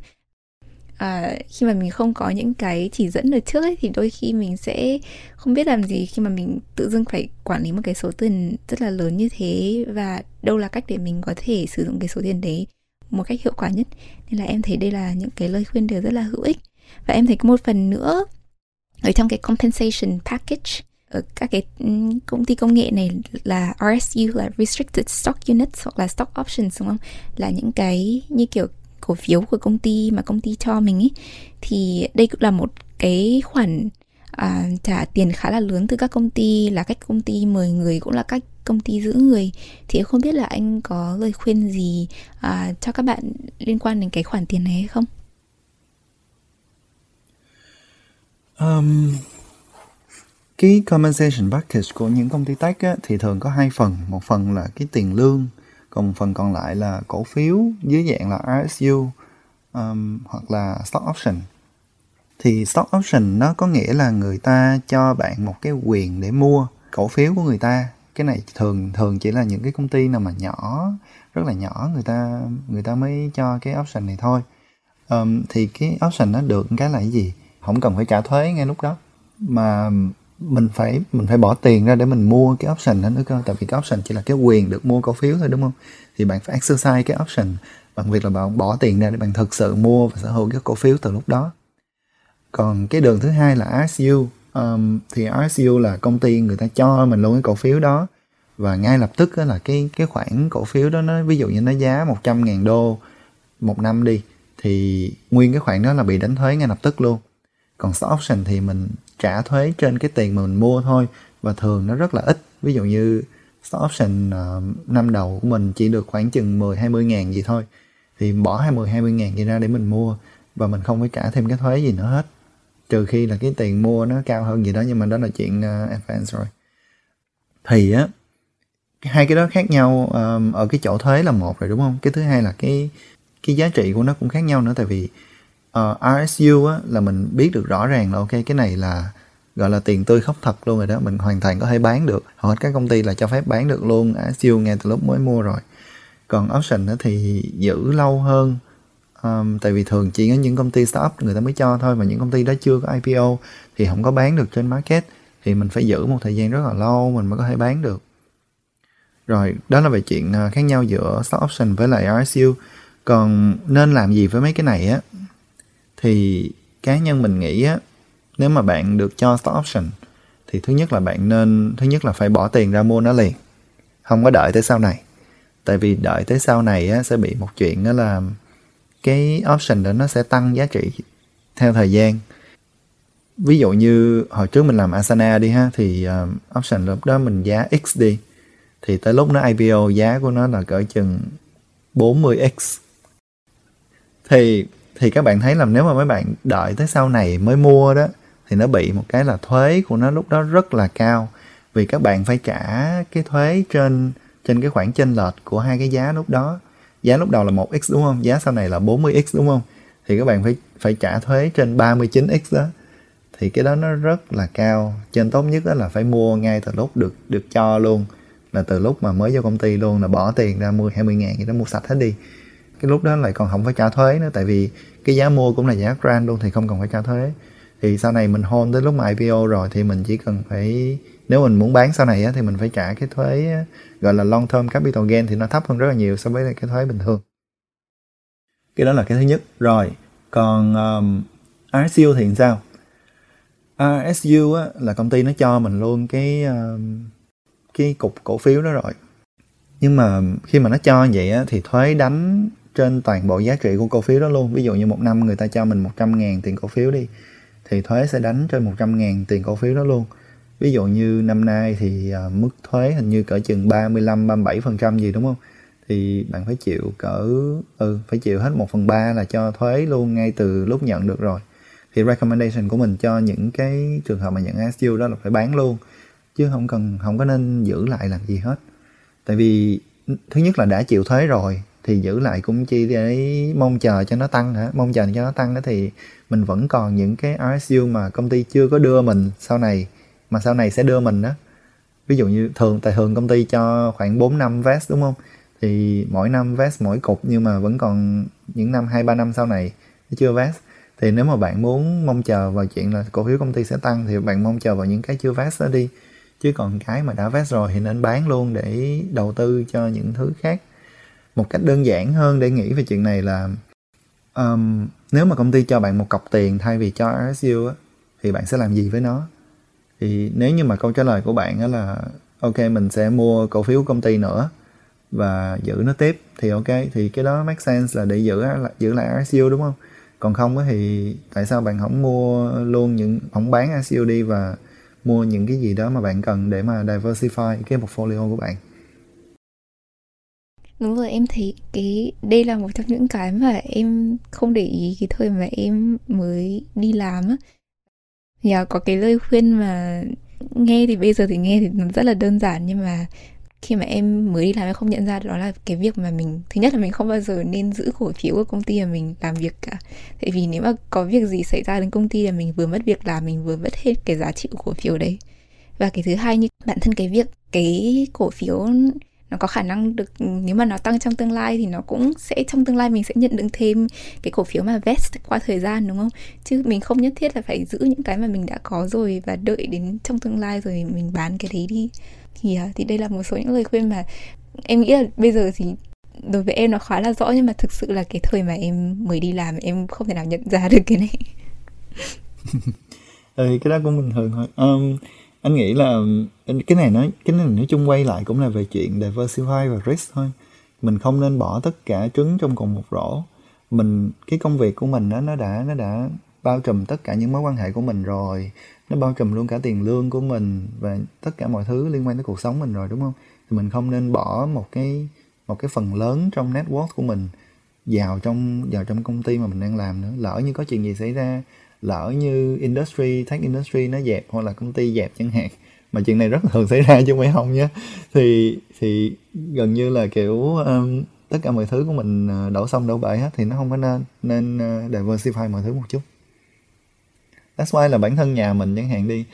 À, khi mà mình không có những cái chỉ dẫn ở trước ấy, thì đôi khi mình sẽ không biết làm gì khi mà mình tự dưng phải quản lý một cái số tiền rất là lớn như thế và đâu là cách để mình có thể sử dụng cái số tiền đấy một cách hiệu quả nhất. Nên là em thấy đây là những cái lời khuyên đều rất là hữu ích. Và em thấy có một phần nữa ở trong cái compensation package ở các cái ừ, công ty công nghệ này là RSU là restricted stock units hoặc là stock options đúng không? Là những cái như kiểu cổ phiếu của công ty mà công ty cho mình ấy thì đây cũng là một cái khoản à, trả tiền khá là lớn từ các công ty là cách công ty mời người cũng là cách công ty giữ người. Thì không biết là anh có lời khuyên gì à, cho các bạn liên quan đến cái khoản tiền này hay không? Um, cái compensation package của những công ty tech á, thì thường có hai phần. Một phần là cái tiền lương còn phần còn lại là cổ phiếu dưới dạng là RSU um, hoặc là stock option. Thì stock option nó có nghĩa là người ta cho bạn một cái quyền để mua cổ phiếu của người ta. Cái này thường thường chỉ là những cái công ty nào mà nhỏ rất là nhỏ người ta người ta mới cho cái option này thôi. Um, thì cái option nó được cái là cái gì? Không cần phải trả thuế ngay lúc đó. Mà mình phải mình phải bỏ tiền ra để mình mua cái option đó nữa cơ. Tại vì cái option chỉ là cái quyền được mua cổ phiếu thôi đúng không? Thì bạn phải exercise cái option bằng việc là bạn bỏ tiền ra để bạn thực sự mua và sở hữu cái cổ phiếu từ lúc đó. Còn cái đường thứ hai là RSU um, thì RSU là công ty người ta cho mình luôn cái cổ phiếu đó. Và ngay lập tức là cái cái khoản cổ phiếu đó nó ví dụ như nó giá 100 ngàn đô một năm đi thì nguyên cái khoản đó là bị đánh thuế ngay lập tức luôn còn stock option thì mình trả thuế trên cái tiền mà mình mua thôi và thường nó rất là ít. Ví dụ như stock option uh, năm đầu của mình chỉ được khoảng chừng 10 20 ngàn gì thôi. Thì bỏ 20 20 ngàn gì ra để mình mua và mình không phải trả thêm cái thuế gì nữa hết. Trừ khi là cái tiền mua nó cao hơn gì đó nhưng mà đó là chuyện uh, advance rồi. Thì á hai cái đó khác nhau um, ở cái chỗ thuế là một rồi đúng không? Cái thứ hai là cái cái giá trị của nó cũng khác nhau nữa tại vì Ờ, uh, RSU á, là mình biết được rõ ràng là ok cái này là gọi là tiền tươi khóc thật luôn rồi đó. Mình hoàn toàn có thể bán được. Hầu hết các công ty là cho phép bán được luôn. RSU ngay từ lúc mới mua rồi. Còn option thì giữ lâu hơn. Um, tại vì thường chỉ có những công ty startup người ta mới cho thôi mà những công ty đó chưa có IPO thì không có bán được trên market. Thì mình phải giữ một thời gian rất là lâu mình mới có thể bán được. Rồi đó là về chuyện ờ, khác nhau giữa stock option với lại RSU còn nên làm gì với mấy cái này á? Thì cá nhân mình nghĩ á nếu mà bạn được cho stock option thì thứ nhất là bạn nên thứ nhất là phải bỏ tiền ra mua nó liền. Không có đợi tới sau này. Tại vì đợi tới sau này á, sẽ bị một chuyện đó là cái option đó nó sẽ tăng giá trị theo thời gian. Ví dụ như hồi trước mình làm Asana đi ha thì uh, option lúc đó mình giá x đi. Thì tới lúc nó IPO giá của nó là cỡ chừng 40x thì thì các bạn thấy là nếu mà mấy bạn đợi tới sau này mới mua đó, thì nó bị một cái là thuế của nó lúc đó rất là cao. Vì các bạn phải trả cái thuế trên trên cái khoản chênh lệch của hai cái giá lúc đó. Giá lúc đầu là 1x đúng không? Giá sau này là 40x đúng không? Thì các bạn phải phải trả thuế trên 39x đó. Thì cái đó nó rất là cao. Trên tốt nhất đó là phải mua ngay từ lúc được được cho luôn. Là từ lúc mà mới vô công ty luôn, là bỏ tiền ra mua 20 ngàn gì đó, mua sạch hết đi cái lúc đó lại còn không phải trả thuế nữa tại vì cái giá mua cũng là giá grant luôn thì không cần phải trả thuế. Thì sau này mình hold tới lúc mà IPO rồi thì mình chỉ cần phải nếu mình muốn bán sau này á, thì mình phải trả cái thuế gọi là long term capital gain thì nó thấp hơn rất là nhiều so với cái thuế bình thường. Cái đó là cái thứ nhất. Rồi còn um, RSU thì sao? RSU á, là công ty nó cho mình luôn cái um, cái cục cổ phiếu đó rồi. Nhưng mà khi mà nó cho vậy á, thì thuế đánh trên toàn bộ giá trị của cổ phiếu đó luôn. Ví dụ như một năm người ta cho mình 100 ngàn tiền cổ phiếu đi, thì thuế sẽ đánh trên 100 ngàn tiền cổ phiếu đó luôn. Ví dụ như năm nay thì à, mức thuế hình như cỡ chừng 35 37 phần trăm gì, đúng không? Thì bạn phải chịu cỡ ừ phải chịu hết 1 phần 3 là cho thuế luôn ngay từ lúc nhận được rồi. Thì recommendation của mình cho những cái trường hợp mà nhận SU đó là phải bán luôn, chứ không cần, không có nên giữ lại làm gì hết. Tại vì, thứ nhất là đã chịu thuế rồi thì giữ lại cũng chi để mong chờ cho nó tăng hả? Mong chờ cho nó tăng đó thì mình vẫn còn những cái RSU mà công ty chưa có đưa mình sau này, mà sau này sẽ đưa mình đó. Ví dụ như thường, tại thường công ty cho khoảng 4 năm vest, đúng không? Thì mỗi năm vest, mỗi cục nhưng mà vẫn còn những năm, hai, ba năm sau này chưa vest. Thì nếu mà bạn muốn mong chờ vào chuyện là cổ phiếu công ty sẽ tăng thì bạn mong chờ vào những cái chưa vest đó đi. Chứ còn cái mà đã vest rồi thì nên bán luôn để đầu tư cho những thứ khác một cách đơn giản hơn để nghĩ về chuyện này là um, nếu mà công ty cho bạn một cọc tiền thay vì cho RSU á, thì bạn sẽ làm gì với nó? Thì nếu như mà câu trả lời của bạn đó là ok mình sẽ mua cổ phiếu công ty nữa và giữ nó tiếp thì ok thì cái đó make sense là để giữ giữ lại RSU đúng không? Còn không thì tại sao bạn không mua luôn những không bán RSU đi và mua những cái gì đó mà bạn cần để mà diversify cái portfolio của bạn? Đúng rồi, em thấy cái, đây là một trong những cái mà em không để ý cái thời mà em mới đi làm á. Nhà có cái lời khuyên mà nghe thì bây giờ thì nghe thì nó rất là đơn giản, nhưng mà khi mà em mới đi làm em không nhận ra đó là cái việc mà mình, thứ nhất là mình không bao giờ nên giữ cổ phiếu của công ty mà mình làm việc cả. Tại vì nếu mà có việc gì xảy ra đến công ty là mình vừa mất việc làm, mình vừa mất hết cái giá trị của cổ phiếu đấy. Và cái thứ hai như bản thân cái việc, cái cổ phiếu nó có khả năng được nếu mà nó tăng trong tương lai thì nó cũng sẽ trong tương lai mình sẽ nhận được thêm cái cổ phiếu mà vest qua thời gian đúng không? Chứ mình không nhất thiết là phải giữ những cái mà mình đã có rồi và đợi đến trong tương lai rồi mình bán cái đấy đi. Thì à, thì đây là một số những lời khuyên mà em nghĩ là bây giờ thì đối với em nó khá là rõ nhưng mà thực sự là cái thời mà em mới đi làm em không thể nào nhận ra được cái này. Ừ, cái đó cũng bình thường thôi. Um, anh nghĩ là cái này nói, cái này nói chung quay lại cũng là về chuyện diversify và risk thôi. Mình không nên bỏ tất cả trứng trong cùng một rổ. Mình, cái công việc của mình đó nó đã nó đã bao trùm tất cả những mối quan hệ của mình rồi. Nó bao trùm luôn cả tiền lương của mình và tất cả mọi thứ liên quan tới cuộc sống mình rồi, đúng không? Thì mình không nên bỏ một cái một cái phần lớn trong network của mình vào trong vào trong công ty mà mình đang làm nữa. Lỡ như có chuyện gì xảy ra lỡ như industry tech industry nó dẹp hoặc là công ty dẹp chẳng hạn mà chuyện này rất thường xảy ra chứ không phải không nhé thì thì gần như là kiểu um, tất cả mọi thứ của mình ờ, đổ xong đổ bể hết thì nó không có nên nên ờ, diversify mọi thứ một chút. That's why là bản thân nhà mình chẳng hạn đi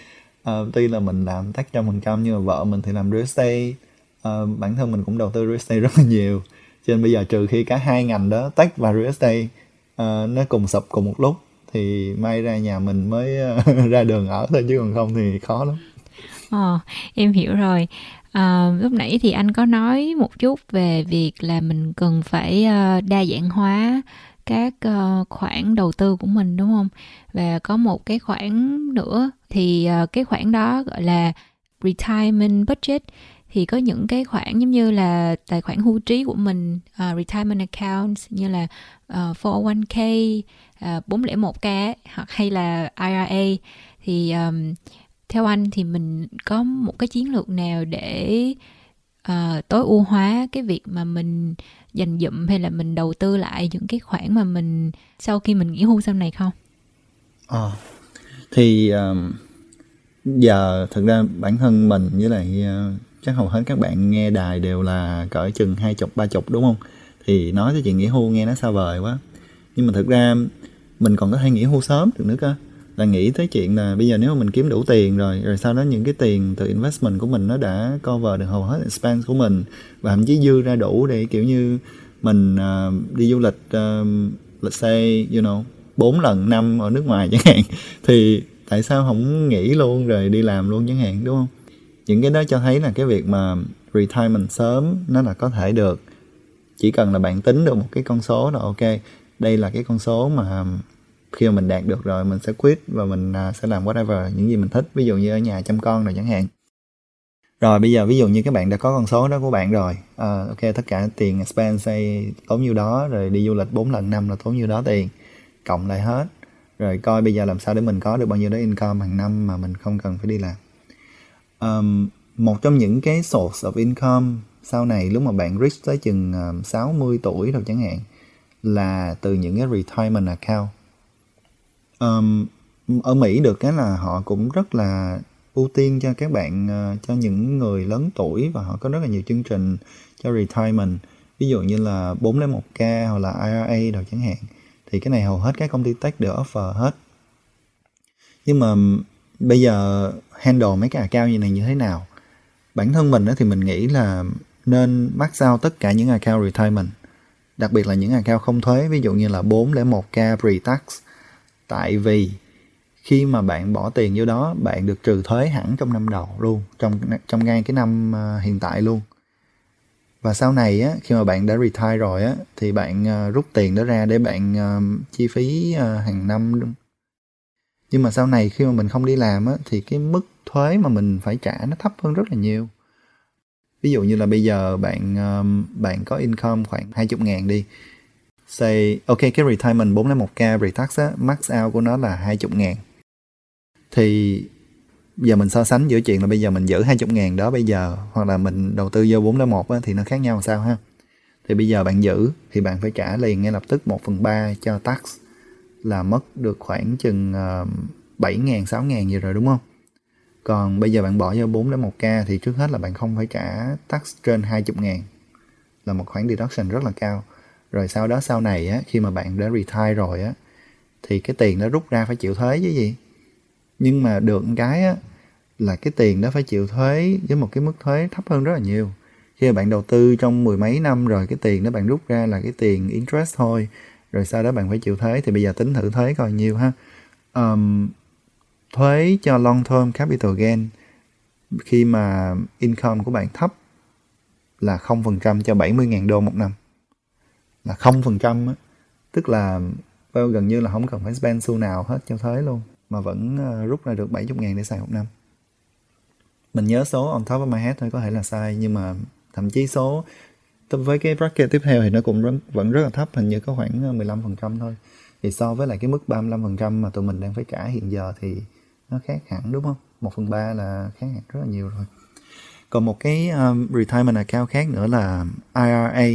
uh, tuy là mình làm tech trăm phần trăm nhưng mà vợ mình thì làm real estate uh, bản thân mình cũng đầu tư real estate rất là nhiều. Cho nên bây giờ trừ khi cả hai ngành đó tech và real estate uh, nó cùng sập cùng một lúc thì may ra nhà mình mới ờ, ra đường ở thôi chứ còn không thì khó lắm Ờ, em hiểu rồi. À, lúc nãy thì anh có nói một chút về việc là mình cần phải ờ, đa dạng hóa các khoản đầu tư của mình đúng không? Và có một cái khoản nữa thì cái khoản đó gọi là retirement budget thì có những cái khoản giống như là tài khoản hưu trí của mình uh, retirement accounts như là uh, 401k À, uh, 401k hoặc hay là IRA thì um, theo anh thì mình có một cái chiến lược nào để uh, tối ưu hóa cái việc mà mình dành dụm hay là mình đầu tư lại những cái khoản mà mình sau khi mình nghỉ hưu sau này không? À, thì um, giờ thực ra bản thân mình với lại uh, chắc hầu hết các bạn nghe đài đều là cỡ chừng hai chục ba chục đúng không? Thì nói tới chuyện nghỉ hưu nghe nó xa vời quá. Nhưng mà thực ra mình còn có hay nghỉ hưu sớm được nữa cơ. Là nghĩ tới chuyện là bây giờ nếu mà mình kiếm đủ tiền rồi rồi sau đó những cái tiền từ investment của mình nó đã cover được hầu hết expense của mình và thậm chí dư ra đủ để kiểu như mình uh, đi du lịch uh, let's say you know bốn lần năm ở nước ngoài chẳng hạn thì tại sao không nghỉ luôn rồi đi làm luôn chẳng hạn đúng không? Những cái đó cho thấy là cái việc mà retirement sớm nó là có thể được. Chỉ cần là bạn tính được một cái con số là ok đây là cái con số mà khi mà mình đạt được rồi mình sẽ quit và mình à, sẽ làm whatever những gì mình thích ví dụ như ở nhà chăm con rồi chẳng hạn. Rồi bây giờ ví dụ như các bạn đã có con số đó của bạn rồi à, ok tất cả tiền spend say tốn nhiêu đó rồi đi du lịch 4 lần năm là tốn nhiêu đó tiền cộng lại hết. Rồi coi bây giờ làm sao để mình có được bao nhiêu đó income hàng năm mà mình không cần phải đi làm. Um, một trong những cái source of income sau này lúc mà bạn reach tới chừng ờ, 60 tuổi rồi chẳng hạn là từ những cái retirement account um, ở Mỹ được cái là họ cũng rất là ưu tiên cho các bạn uh, cho những người lớn tuổi và họ có rất là nhiều chương trình cho retirement. Ví dụ như là 401k hoặc là IRA đâu chẳng hạn. Thì cái này hầu hết các công ty tech đều offer hết. Nhưng mà bây giờ handle mấy cái account như này như thế nào? Bản thân mình thì mình nghĩ là nên max out tất cả những account retirement. Đặc biệt là những account không thuế ví dụ như là 401k pre-tax tại vì khi mà bạn bỏ tiền vô đó, bạn được trừ thuế hẳn trong năm đầu luôn, trong trong ngay cái năm à, hiện tại luôn. Và sau này á, khi mà bạn đã retire rồi á, thì bạn à, rút tiền đó ra để bạn à, chi phí hàng năm nhưng mà sau này khi mà mình không đi làm á, thì cái mức thuế mà mình phải trả nó thấp hơn rất là nhiều. Ví dụ như là bây giờ bạn bạn có income khoảng 20 ngàn đi say ok cái retirement 401k pre-tax á max out của nó là 20 ngàn. Thì giờ mình so sánh giữa chuyện là bây giờ mình giữ 20 ngàn đó bây giờ hoặc là mình đầu tư vô 401 á, thì nó khác nhau sao ha? Thì bây giờ bạn giữ thì bạn phải trả liền ngay lập tức 1 phần 3 cho tax là mất được khoảng chừng uh, 7 ngàn 6 ngàn gì rồi đúng không? Còn bây giờ bạn bỏ vô 4 đến 1k thì trước hết là bạn không phải trả tax trên 20 ngàn là một khoản deduction rất là cao rồi sau đó sau này á khi mà bạn đã retire rồi á thì cái tiền đó rút ra phải chịu thuế chứ gì. Nhưng mà được một cái á là cái tiền đó phải chịu thuế với một cái mức thuế thấp hơn rất là nhiều. Khi mà bạn đầu tư trong mười mấy năm rồi cái tiền đó bạn rút ra là cái tiền interest thôi. Rồi sau đó bạn phải chịu thuế thì bây giờ tính thử thuế coi nhiêu ha. Um, thuế cho long term capital gain khi mà income của bạn thấp là 0% cho 70.000 đô một năm là không phần trăm tức là gần như là không cần phải spend xu nào hết cho thuế luôn mà vẫn ờ, rút ra được 70 ngàn để xài một năm mình nhớ số on top of my head thôi có thể là sai nhưng mà thậm chí số với cái bracket tiếp theo thì nó cũng rất, vẫn rất là thấp hình như có khoảng ờ, 15% thôi thì so với lại cái mức 35% mà tụi mình đang phải trả hiện giờ thì nó khác hẳn đúng không? 1 phần 3 là khác hẳn rất là nhiều rồi. Còn một cái um, retirement account khác nữa là IRA.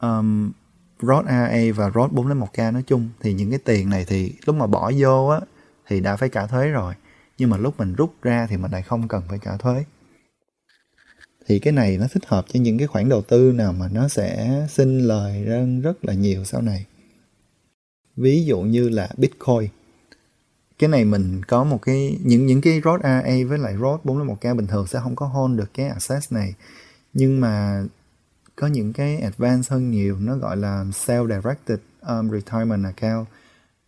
Um, Rod AA và Roth 401k nói chung, thì những cái tiền này thì lúc mà bỏ vô á, thì đã phải trả thuế rồi. Nhưng mà lúc mình rút ra thì mình lại không cần phải trả thuế. Thì cái này nó thích hợp cho những cái khoản đầu tư nào mà nó sẽ sinh lời ra rất là nhiều sau này. Ví dụ như là bitcoin. Cái này mình có một cái, những những cái Roth AA với lại Roth 401k bình thường sẽ không có hold được cái access này. Nhưng mà có những cái advance hơn nhiều nó gọi là self directed um, retirement account.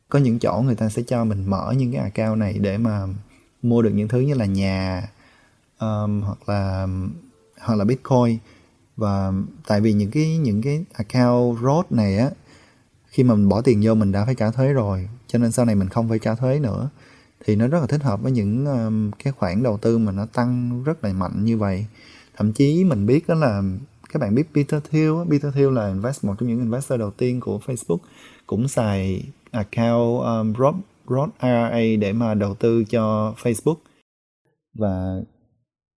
Có những chỗ người ta sẽ cho mình mở những cái account này để mà mua được những thứ như là nhà um, hoặc là hoặc là bitcoin. Và tại vì những cái những cái account road này á khi mà mình bỏ tiền vô mình đã phải trả thuế rồi cho nên sau này mình không phải trả thuế nữa. Thì nó rất là thích hợp với những um, cái khoản đầu tư mà nó tăng rất là mạnh như vậy. Thậm chí mình biết đó là các bạn biết Peter Thiel Peter Thiel là invest một trong những investor đầu tiên của Facebook. Cũng xài account um, Roth, Roth IRA để mà đầu tư cho Facebook. Và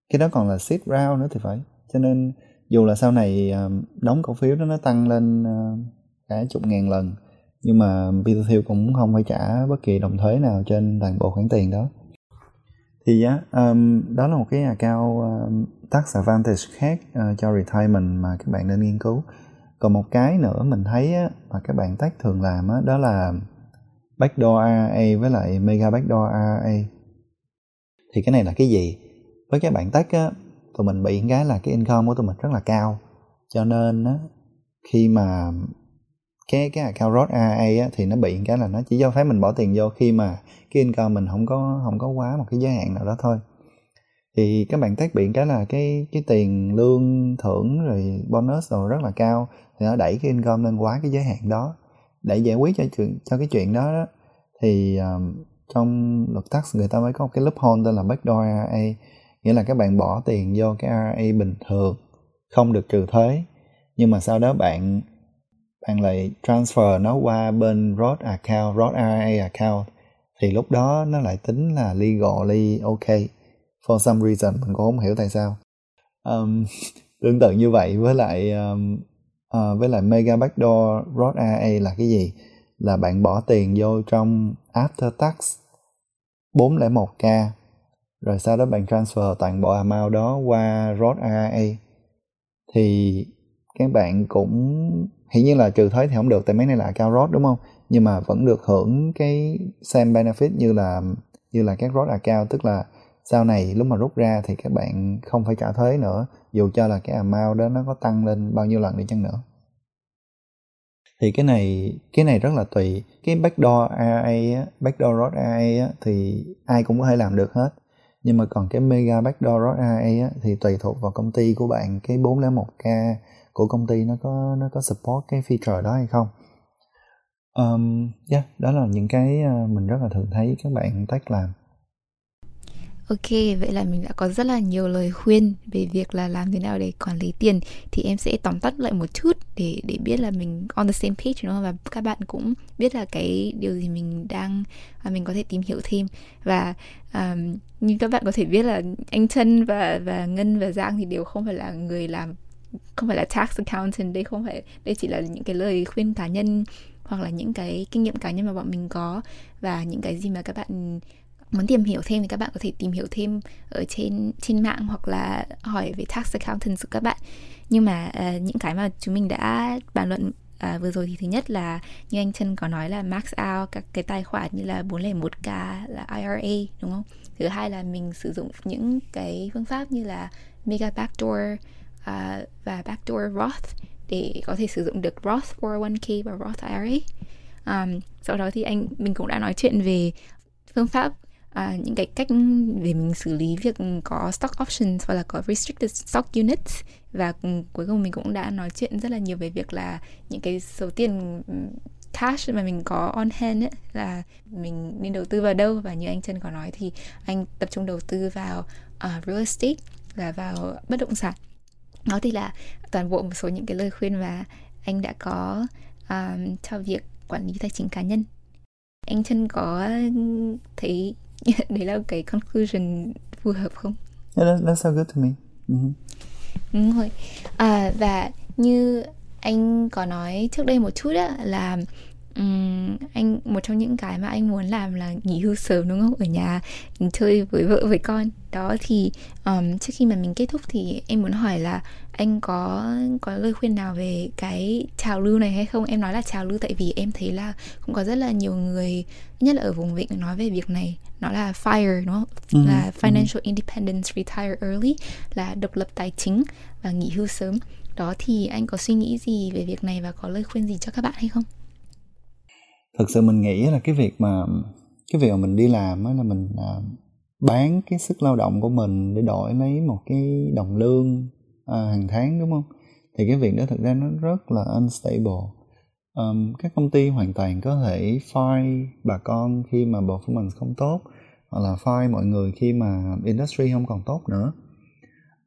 cái đó còn là seed round nữa thì phải. Cho nên dù là sau này um, đóng cổ phiếu đó nó tăng lên uh, cả chục ngàn lần nhưng mà Peter Thiel cũng không phải trả bất kỳ đồng thuế nào trên toàn bộ khoản tiền đó thì á um, đó là một cái account um, tax advantage khác uh, cho retirement mà các bạn nên nghiên cứu. Còn một cái nữa mình thấy á, mà các bạn tác thường làm á, đó là backdoor RA với lại mega backdoor RA thì cái này là cái gì? Với các bạn tách á tụi mình bị cái là cái income của tụi mình rất là cao. Cho nên á khi mà cái cái account Roth RA á, thì nó bị cái là nó chỉ cho phép mình bỏ tiền vô khi mà cái income mình không có không có quá một cái giới hạn nào đó thôi. Thì các bạn tác biện cái là cái cái tiền lương thưởng rồi bonus rồi rất là cao thì nó đẩy cái income lên quá cái giới hạn đó. Để giải quyết cho chuyện cho cái chuyện đó, đó thì um, trong luật tax người ta mới có một cái loophole tên là backdoor RA nghĩa là các bạn bỏ tiền vô cái RA bình thường không được trừ thuế. Nhưng mà sau đó bạn bạn lại transfer nó qua bên Roth account, Roth RA account thì lúc đó nó lại tính là legally ok. For some reason mình cũng không hiểu tại sao. Um, tương tự như vậy với lại um, uh, với lại mega backdoor Roth aa là cái gì? Là bạn bỏ tiền vô trong after tax 401k rồi sau đó bạn transfer toàn bộ amount đó qua Roth aa thì các bạn cũng hiển nhiên là trừ thuế thì không được tại mấy này là cao Roth đúng không? Nhưng mà vẫn được hưởng cái same benefit như là như là các Roth account. Tức là sau này lúc mà rút ra thì các bạn không phải trả thuế nữa. Dù cho là cái amount đó nó có tăng lên bao nhiêu lần đi chăng nữa. Thì cái này cái này rất là tùy. Cái backdoor RA backdoor Roth RA thì ai cũng có thể làm được hết. Nhưng mà còn cái mega backdoor Roth RA thì tùy thuộc vào công ty của bạn. Cái 401k của công ty nó có nó có support cái feature đó hay không um, yeah, dạ, đó là những cái ờ, mình rất là thường thấy các bạn tách làm. Ok, vậy là mình đã có rất là nhiều lời khuyên về việc là làm thế nào để quản lý tiền. Thì em sẽ tóm tắt lại một chút để để biết là mình on the same page đúng không? và các bạn cũng biết là cái điều gì mình đang và mình có thể tìm hiểu thêm. Và um, như các bạn có thể biết là anh Trân và và Ngân và Giang thì đều không phải là người làm không phải là tax accountant đây không phải đây chỉ là những cái lời khuyên cá nhân hoặc là những cái kinh nghiệm cá nhân mà bọn mình có và những cái gì mà các bạn muốn tìm hiểu thêm thì các bạn có thể tìm hiểu thêm ở trên trên mạng hoặc là hỏi về tax accountant của các bạn. Nhưng mà uh, những cái mà chúng mình đã bàn luận uh, vừa rồi thì thứ nhất là như anh chân có nói là max out các cái tài khoản như là 401k là IRA đúng không? Thứ hai là mình sử dụng những cái phương pháp như là mega backdoor uh, à, và backdoor Roth để có thể sử dụng được Roth 401k và Roth IRA. Um, sau đó thì anh mình cũng đã nói chuyện về phương pháp à, những cái cách để mình xử lý việc có stock options hoặc là có restricted stock units. Và cuối cùng mình cũng đã nói chuyện rất là nhiều về việc là những cái số tiền cash mà mình có on hand ấy, là mình nên đầu tư vào đâu. Và như anh Trần có nói thì anh tập trung đầu tư vào uh, real estate là vào bất động sản đó thì là toàn bộ một số những cái lời khuyên mà anh đã có um, cho việc quản lý tài chính cá nhân anh chân có thấy đấy là cái conclusion phù hợp không? Yeah, that, that's so good to me. Mm-hmm. Đúng rồi. À, và như anh có nói trước đây một chút á là um, anh một trong những cái mà anh muốn làm là nghỉ hưu sớm đúng không? Ở nhà chơi với vợ với con. Đó thì um, trước khi mà mình kết thúc thì em muốn hỏi là anh có có lời khuyên nào về cái trào lưu này hay không? Em nói là trào lưu tại vì em thấy là cũng có rất là nhiều người nhất là ở vùng vịnh nói về việc này. Nó là fire đúng không? Ừ, là ừ. financial ừ. independence retire early là độc lập tài chính và nghỉ hưu sớm. Đó thì anh có suy nghĩ gì về việc này và có lời khuyên gì cho các bạn hay không thực sự mình nghĩ là cái việc mà cái việc mà mình đi làm á là mình à, bán cái sức lao động của mình để đổi lấy một cái đồng lương à, hàng tháng đúng không? Thì cái việc đó thực ra nó rất là unstable. Um, các công ty hoàn toàn có thể fire bà con khi mà performance không tốt hoặc là fire mọi người khi mà industry không còn tốt nữa.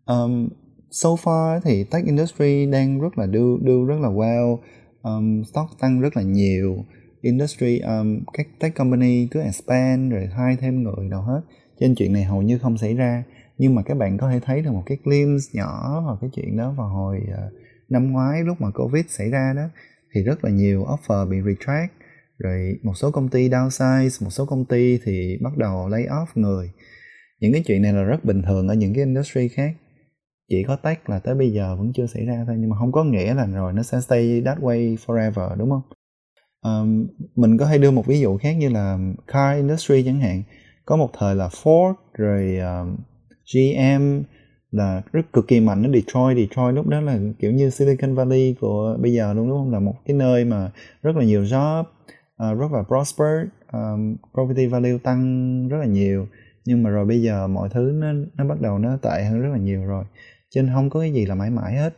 Um, so far thì tech industry đang rất là do do rất là well. Um, stock tăng rất là nhiều industry um, các tech company cứ expand rồi thay thêm người đâu hết. Trên chuyện này hầu như không xảy ra. Nhưng mà các bạn có thể thấy được một cái glimpse nhỏ vào cái chuyện đó vào hồi uh, năm ngoái lúc mà covid xảy ra đó thì rất là nhiều offer bị retract. Rồi một số công ty downsize một số công ty thì bắt đầu lay off người. Những cái chuyện này là rất bình thường ở những cái industry khác. Chỉ có tech là tới bây giờ vẫn chưa xảy ra thôi nhưng mà không có nghĩa là rồi nó sẽ stay that way forever đúng không? Um, mình có thể đưa một ví dụ khác như là car industry chẳng hạn. Có một thời là Ford rồi um, GM là rất cực kỳ mạnh ở Detroit. Detroit lúc đó là kiểu như Silicon Valley của bây giờ luôn đúng không? Là một cái nơi mà rất là nhiều job uh, rất là prosper um, property value tăng rất là nhiều. Nhưng mà rồi bây giờ mọi thứ nó nó bắt đầu nó tệ hơn rất là nhiều rồi. Cho nên không có cái gì là mãi mãi hết.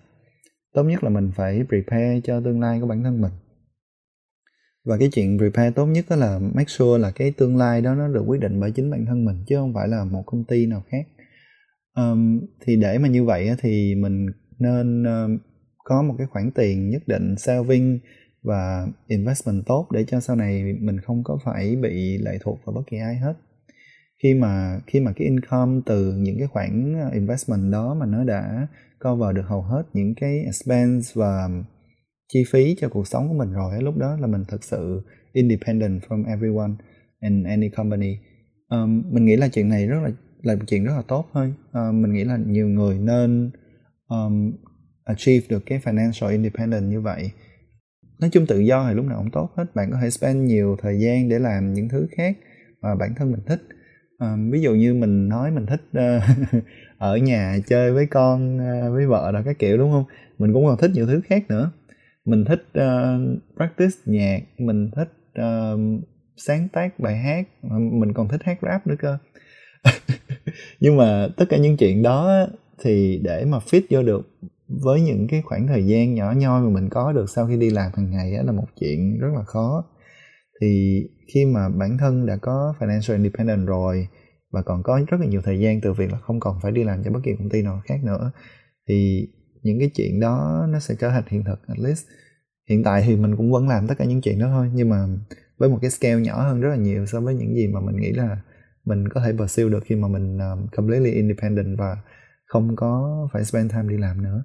Tốt nhất là mình phải prepare cho tương lai của bản thân mình và cái chuyện prepare tốt nhất đó là make sure là cái tương lai đó nó được quyết định bởi chính bản thân mình chứ không phải là một công ty nào khác. Um, thì để mà như vậy thì mình nên um, có một cái khoản tiền nhất định saving và investment tốt để cho sau này mình không có phải bị lệ thuộc vào bất kỳ ai hết. Khi mà khi mà cái income từ những cái khoản ờ, investment đó mà nó đã cover được hầu hết những cái expense và chi phí cho cuộc sống của mình rồi lúc đó là mình thực sự independent from everyone and any company. Um, mình nghĩ là chuyện này rất là là một chuyện rất là tốt thôi. Uh, mình nghĩ là nhiều người nên um, achieve được cái financial independent như vậy. Nói chung tự do thì lúc nào cũng tốt hết. Bạn có thể spend nhiều thời gian để làm những thứ khác mà bản thân mình thích. Um, ví dụ như mình nói mình thích uh, ở nhà chơi với con uh, với vợ là các kiểu đúng không? Mình cũng còn thích nhiều thứ khác nữa mình thích uh, practice nhạc mình thích uh, sáng tác bài hát mình còn thích hát rap nữa cơ. Nhưng mà tất cả những chuyện đó thì để mà fit vô được với những cái khoảng thời gian nhỏ nhoi mà mình có được sau khi đi làm hàng ngày là một chuyện rất là khó. Thì khi mà bản thân đã có financial independent rồi và còn có rất là nhiều thời gian từ việc là không còn phải đi làm cho bất kỳ công ty nào khác nữa thì những cái chuyện đó nó sẽ trở thành hiện thực at least. Hiện tại thì mình cũng vẫn làm tất cả những chuyện đó thôi nhưng mà với một cái scale nhỏ hơn rất là nhiều so với những gì mà mình nghĩ là mình có thể pursue được khi mà mình um, completely independent và không có phải spend time đi làm nữa.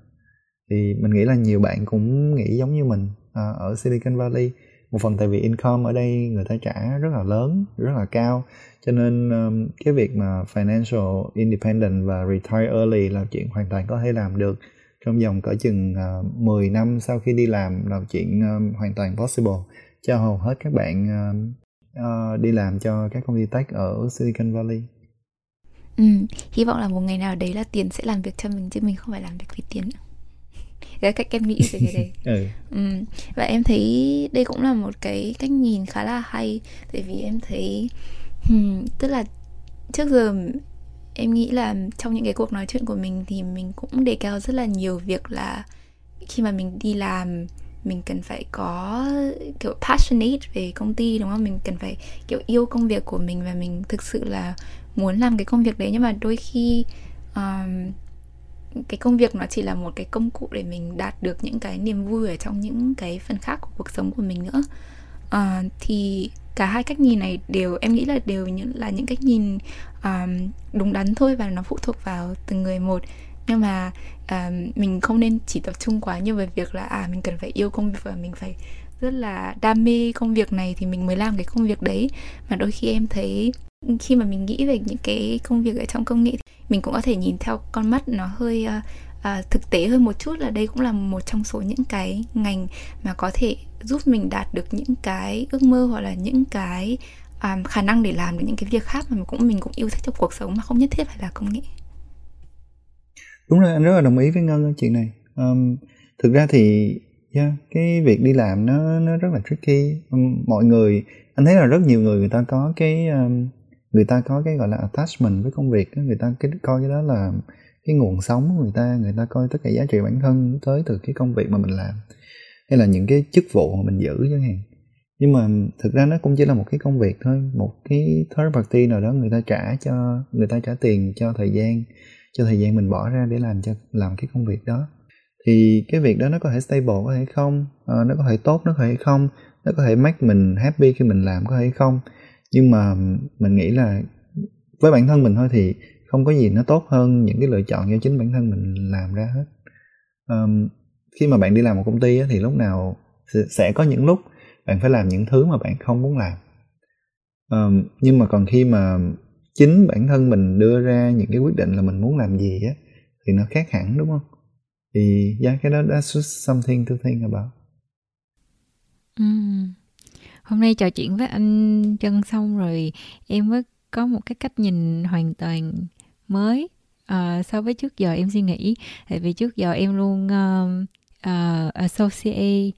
Thì mình nghĩ là nhiều bạn cũng nghĩ giống như mình uh, ở Silicon Valley. Một phần tại vì income ở đây người ta trả rất là lớn rất là cao. Cho nên um, cái việc mà financial independent và retire early là chuyện hoàn toàn có thể làm được trong vòng cỡ chừng uh, 10 năm sau khi đi làm là chuyện um, hoàn toàn possible cho hầu hết các bạn uh, uh, đi làm cho các công ty tech ở Silicon Valley. Ừ, hy vọng là một ngày nào đấy là tiền sẽ làm việc cho mình chứ mình không phải làm việc vì tiền nữa. cái cách em nghĩ về cái đấy ừ. ừ. và em thấy đây cũng là một cái cách nhìn khá là hay tại vì em thấy hmm, tức là trước giờ em nghĩ là trong những cái cuộc nói chuyện của mình thì mình cũng đề cao rất là nhiều việc là khi mà mình đi làm mình cần phải có kiểu passionate về công ty đúng không? Mình cần phải kiểu yêu công việc của mình và mình thực sự là muốn làm cái công việc đấy. Nhưng mà đôi khi um, cái công việc nó chỉ là một cái công cụ để mình đạt được những cái niềm vui ở trong những cái phần khác của cuộc sống của mình nữa. Uh, thì cả hai cách nhìn này đều em nghĩ là đều những là những cách nhìn um, đúng đắn thôi và nó phụ thuộc vào từng người một. Nhưng mà uh, mình không nên chỉ tập trung quá nhiều về việc là à mình cần phải yêu công việc và mình phải rất là đam mê công việc này thì mình mới làm cái công việc đấy. Mà đôi khi em thấy khi mà mình nghĩ về những cái công việc ở trong công nghệ mình cũng có thể nhìn theo con mắt nó hơi uh, à, thực tế hơn một chút là đây cũng là một trong số những cái ngành mà có thể giúp mình đạt được những cái ước mơ hoặc là những cái um, khả năng để làm được những cái việc khác mà mình cũng mình cũng yêu thích trong cuộc sống mà không nhất thiết phải là công nghệ. Đúng rồi anh rất là đồng ý với ngân chuyện này. Um, thực ra thì yeah, cái việc đi làm nó nó rất là tricky. Um, mọi người anh thấy là rất nhiều người người ta có cái um, người ta có cái gọi là attachment với công việc người ta cái coi cái đó là cái nguồn sống của người ta người ta coi tất cả giá trị bản thân tới từ cái công việc mà mình làm, hay là những cái chức vụ mà mình giữ chẳng hạn. Nhưng mà thực ra nó cũng chỉ là một cái công việc thôi, một cái third party nào đó người ta trả cho, người ta trả tiền cho thời gian, cho thời gian mình bỏ ra để làm cho, làm cái công việc đó. Thì cái việc đó nó có thể stable có thể không ờ, nó có thể tốt nó có thể không, nó có thể make mình happy khi mình làm có thể không. Nhưng mà mình nghĩ là với bản thân mình thôi thì không có gì nó tốt hơn những cái lựa chọn do chính bản thân mình làm ra hết. Um, khi mà bạn đi làm một công ty á, thì lúc nào sẽ có những lúc bạn phải làm những thứ mà bạn không muốn làm. Um, nhưng mà còn khi mà chính bản thân mình đưa ra những cái quyết định là mình muốn làm gì á thì nó khác hẳn đúng không? Thì yeah, cái đó that's just something to think about. Uhm. hôm nay trò chuyện với anh chân xong rồi em mới có một cái cách nhìn hoàn toàn mới uh, so với trước giờ em suy nghĩ. Tại vì trước giờ em luôn uh, uh, associate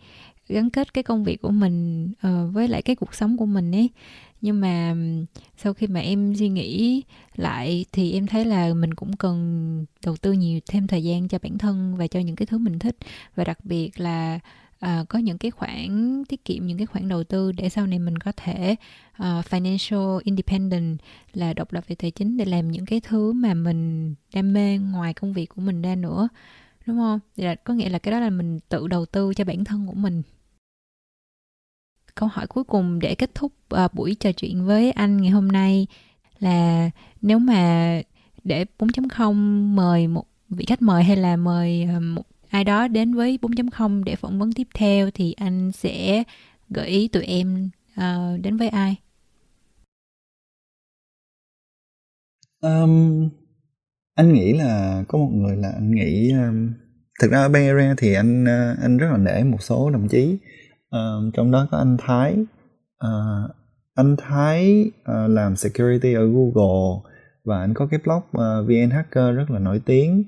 gắn kết cái công việc của mình uh, với lại cái cuộc sống của mình ấy. Nhưng mà sau khi mà em suy nghĩ lại thì em thấy là mình cũng cần đầu tư nhiều thêm thời gian cho bản thân và cho những cái thứ mình thích. Và đặc biệt là uh, có những cái khoản tiết kiệm những cái khoản đầu tư để sau này mình có thể uh, financial independent là độc lập về tài chính để làm những cái thứ mà mình đam mê ngoài công việc của mình ra nữa đúng không? Là có nghĩa là cái đó là mình tự đầu tư cho bản thân của mình câu hỏi cuối cùng để kết thúc uh, buổi trò chuyện với anh ngày hôm nay là nếu mà để 4.0 mời một vị khách mời hay là mời một ai đó đến với 4.0 để phỏng vấn tiếp theo thì anh sẽ gợi ý tụi em uh, đến với ai? Um, anh nghĩ là có một người là anh nghĩ um, thực ra ở Bay Area thì anh uh, anh rất là nể một số đồng chí. Uh, trong đó có anh Thái. Uh, anh Thái uh, làm security ở Google và anh có cái blog uh, VN Hacker rất là nổi tiếng.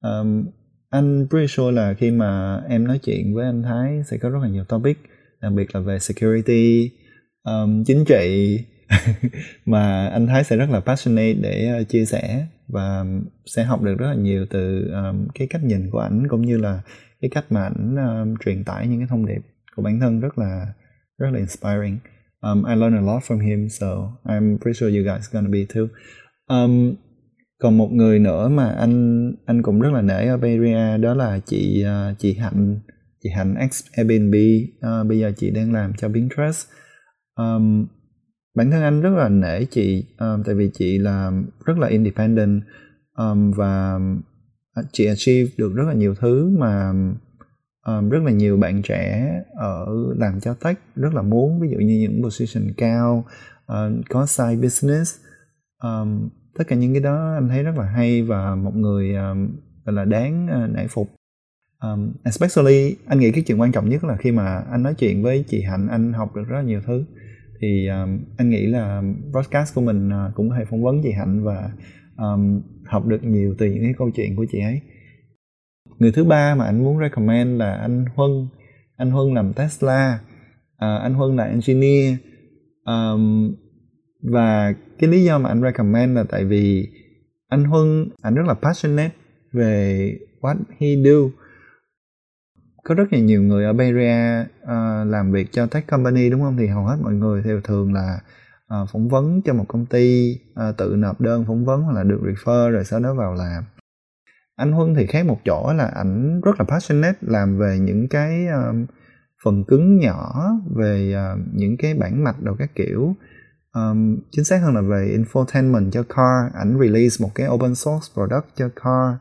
Um, anh pretty sure là khi mà em nói chuyện với anh Thái sẽ có rất là nhiều topic đặc biệt là về security um, chính trị. Mà anh Thái sẽ rất là passionate để uh, chia sẻ và sẽ học được rất là nhiều từ um, cái cách nhìn của ảnh cũng như là cái cách mà ảnh um, truyền tải những cái thông điệp của bản thân rất là rất là inspiring. Um, I learned a lot from him so I'm pretty sure you guys gonna be too. Um, còn một người nữa mà anh anh cũng rất là nể ở Bay Area đó là chị uh, chị Hạnh chị Hạnh ex Airbnb. Uh, bây giờ chị đang làm cho Pinterest. Um, bản thân anh rất là nể chị um, tại vì chị là rất là independent um, và chị achieve được rất là nhiều thứ mà um, rất là nhiều bạn trẻ ở làm cho tech rất là muốn. Ví dụ như những position cao uh, có side business um, tất cả những cái đó anh thấy rất là hay và một người um, gọi là đáng uh, nể phục. Um, especially anh nghĩ cái chuyện quan trọng nhất là khi mà anh nói chuyện với chị hạnh anh học được rất là nhiều thứ. Thì um, anh nghĩ là podcast của mình uh, cũng có thể phỏng vấn chị hạnh và um, học được nhiều từ những cái câu chuyện của chị ấy. Người thứ ba mà anh muốn recommend là anh Huân. Anh Huân làm Tesla. Uh, anh Huân là engineer. Um, và cái lý do mà anh recommend là tại vì anh Huân anh rất là passionate về what he do. Có rất là nhiều người ở Bay Area uh, ờ, làm việc cho tech company đúng không? Thì hầu hết mọi người theo thường là uh, phỏng vấn cho một công ty uh, tự nộp đơn phỏng vấn hoặc là được refer rồi sau đó vào làm. Anh Huân thì khác một chỗ là ảnh rất là passionate làm về những cái um, phần cứng nhỏ về uh, những cái bản mạch đồ các kiểu um, chính xác hơn là về infotainment cho car. Ảnh release một cái open source product cho car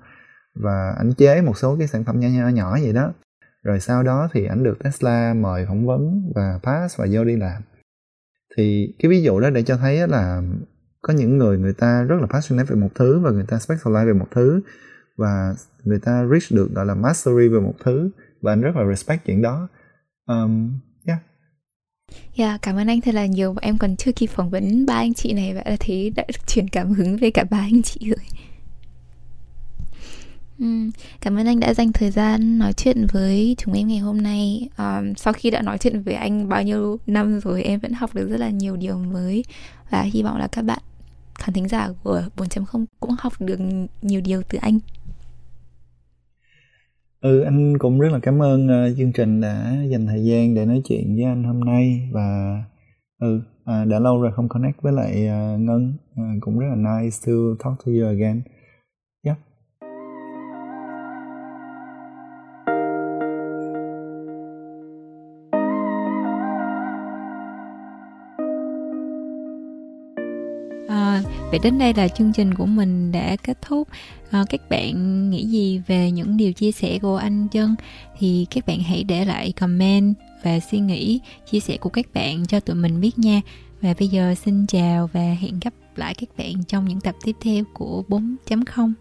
và ảnh chế một số cái sản phẩm nhỏ nhỏ nhỏ vậy đó. Rồi sau đó thì ảnh được Tesla mời phỏng vấn và pass và vô đi làm. Thì cái ví dụ đó để cho thấy là có những người người ta rất là passionate về một thứ và người ta specialize về một thứ và người ta reach được gọi là mastery về một thứ và anh rất là respect chuyện đó. Um, yeah Yeah, dạ, cảm ơn anh thật là nhiều. Em còn chưa kịp phỏng vấn ba anh chị này và thấy đã được truyền cảm hứng về cả ba anh chị rồi. Cảm ơn anh đã dành thời gian nói chuyện với chúng em ngày hôm nay. Um, sau khi đã nói chuyện với anh bao nhiêu năm rồi, em vẫn học được rất là nhiều điều mới và hy vọng là các bạn khán thính giả của 4.0 cũng học được nhiều điều từ anh. Ừ, anh cũng rất là cảm ơn uh, chương trình đã dành thời gian để nói chuyện với anh hôm nay và ừ uh, đã lâu rồi không connect với lại uh, Ngân uh, cũng rất là nice to talk to you again. Vậy đến đây là chương trình của mình đã kết thúc. À, các bạn nghĩ gì về những điều chia sẻ của anh Chân thì các bạn hãy để lại comment và suy nghĩ, chia sẻ của các bạn cho tụi mình biết nha. Và bây giờ xin chào và hẹn gặp lại các bạn trong những tập tiếp theo của 4.0.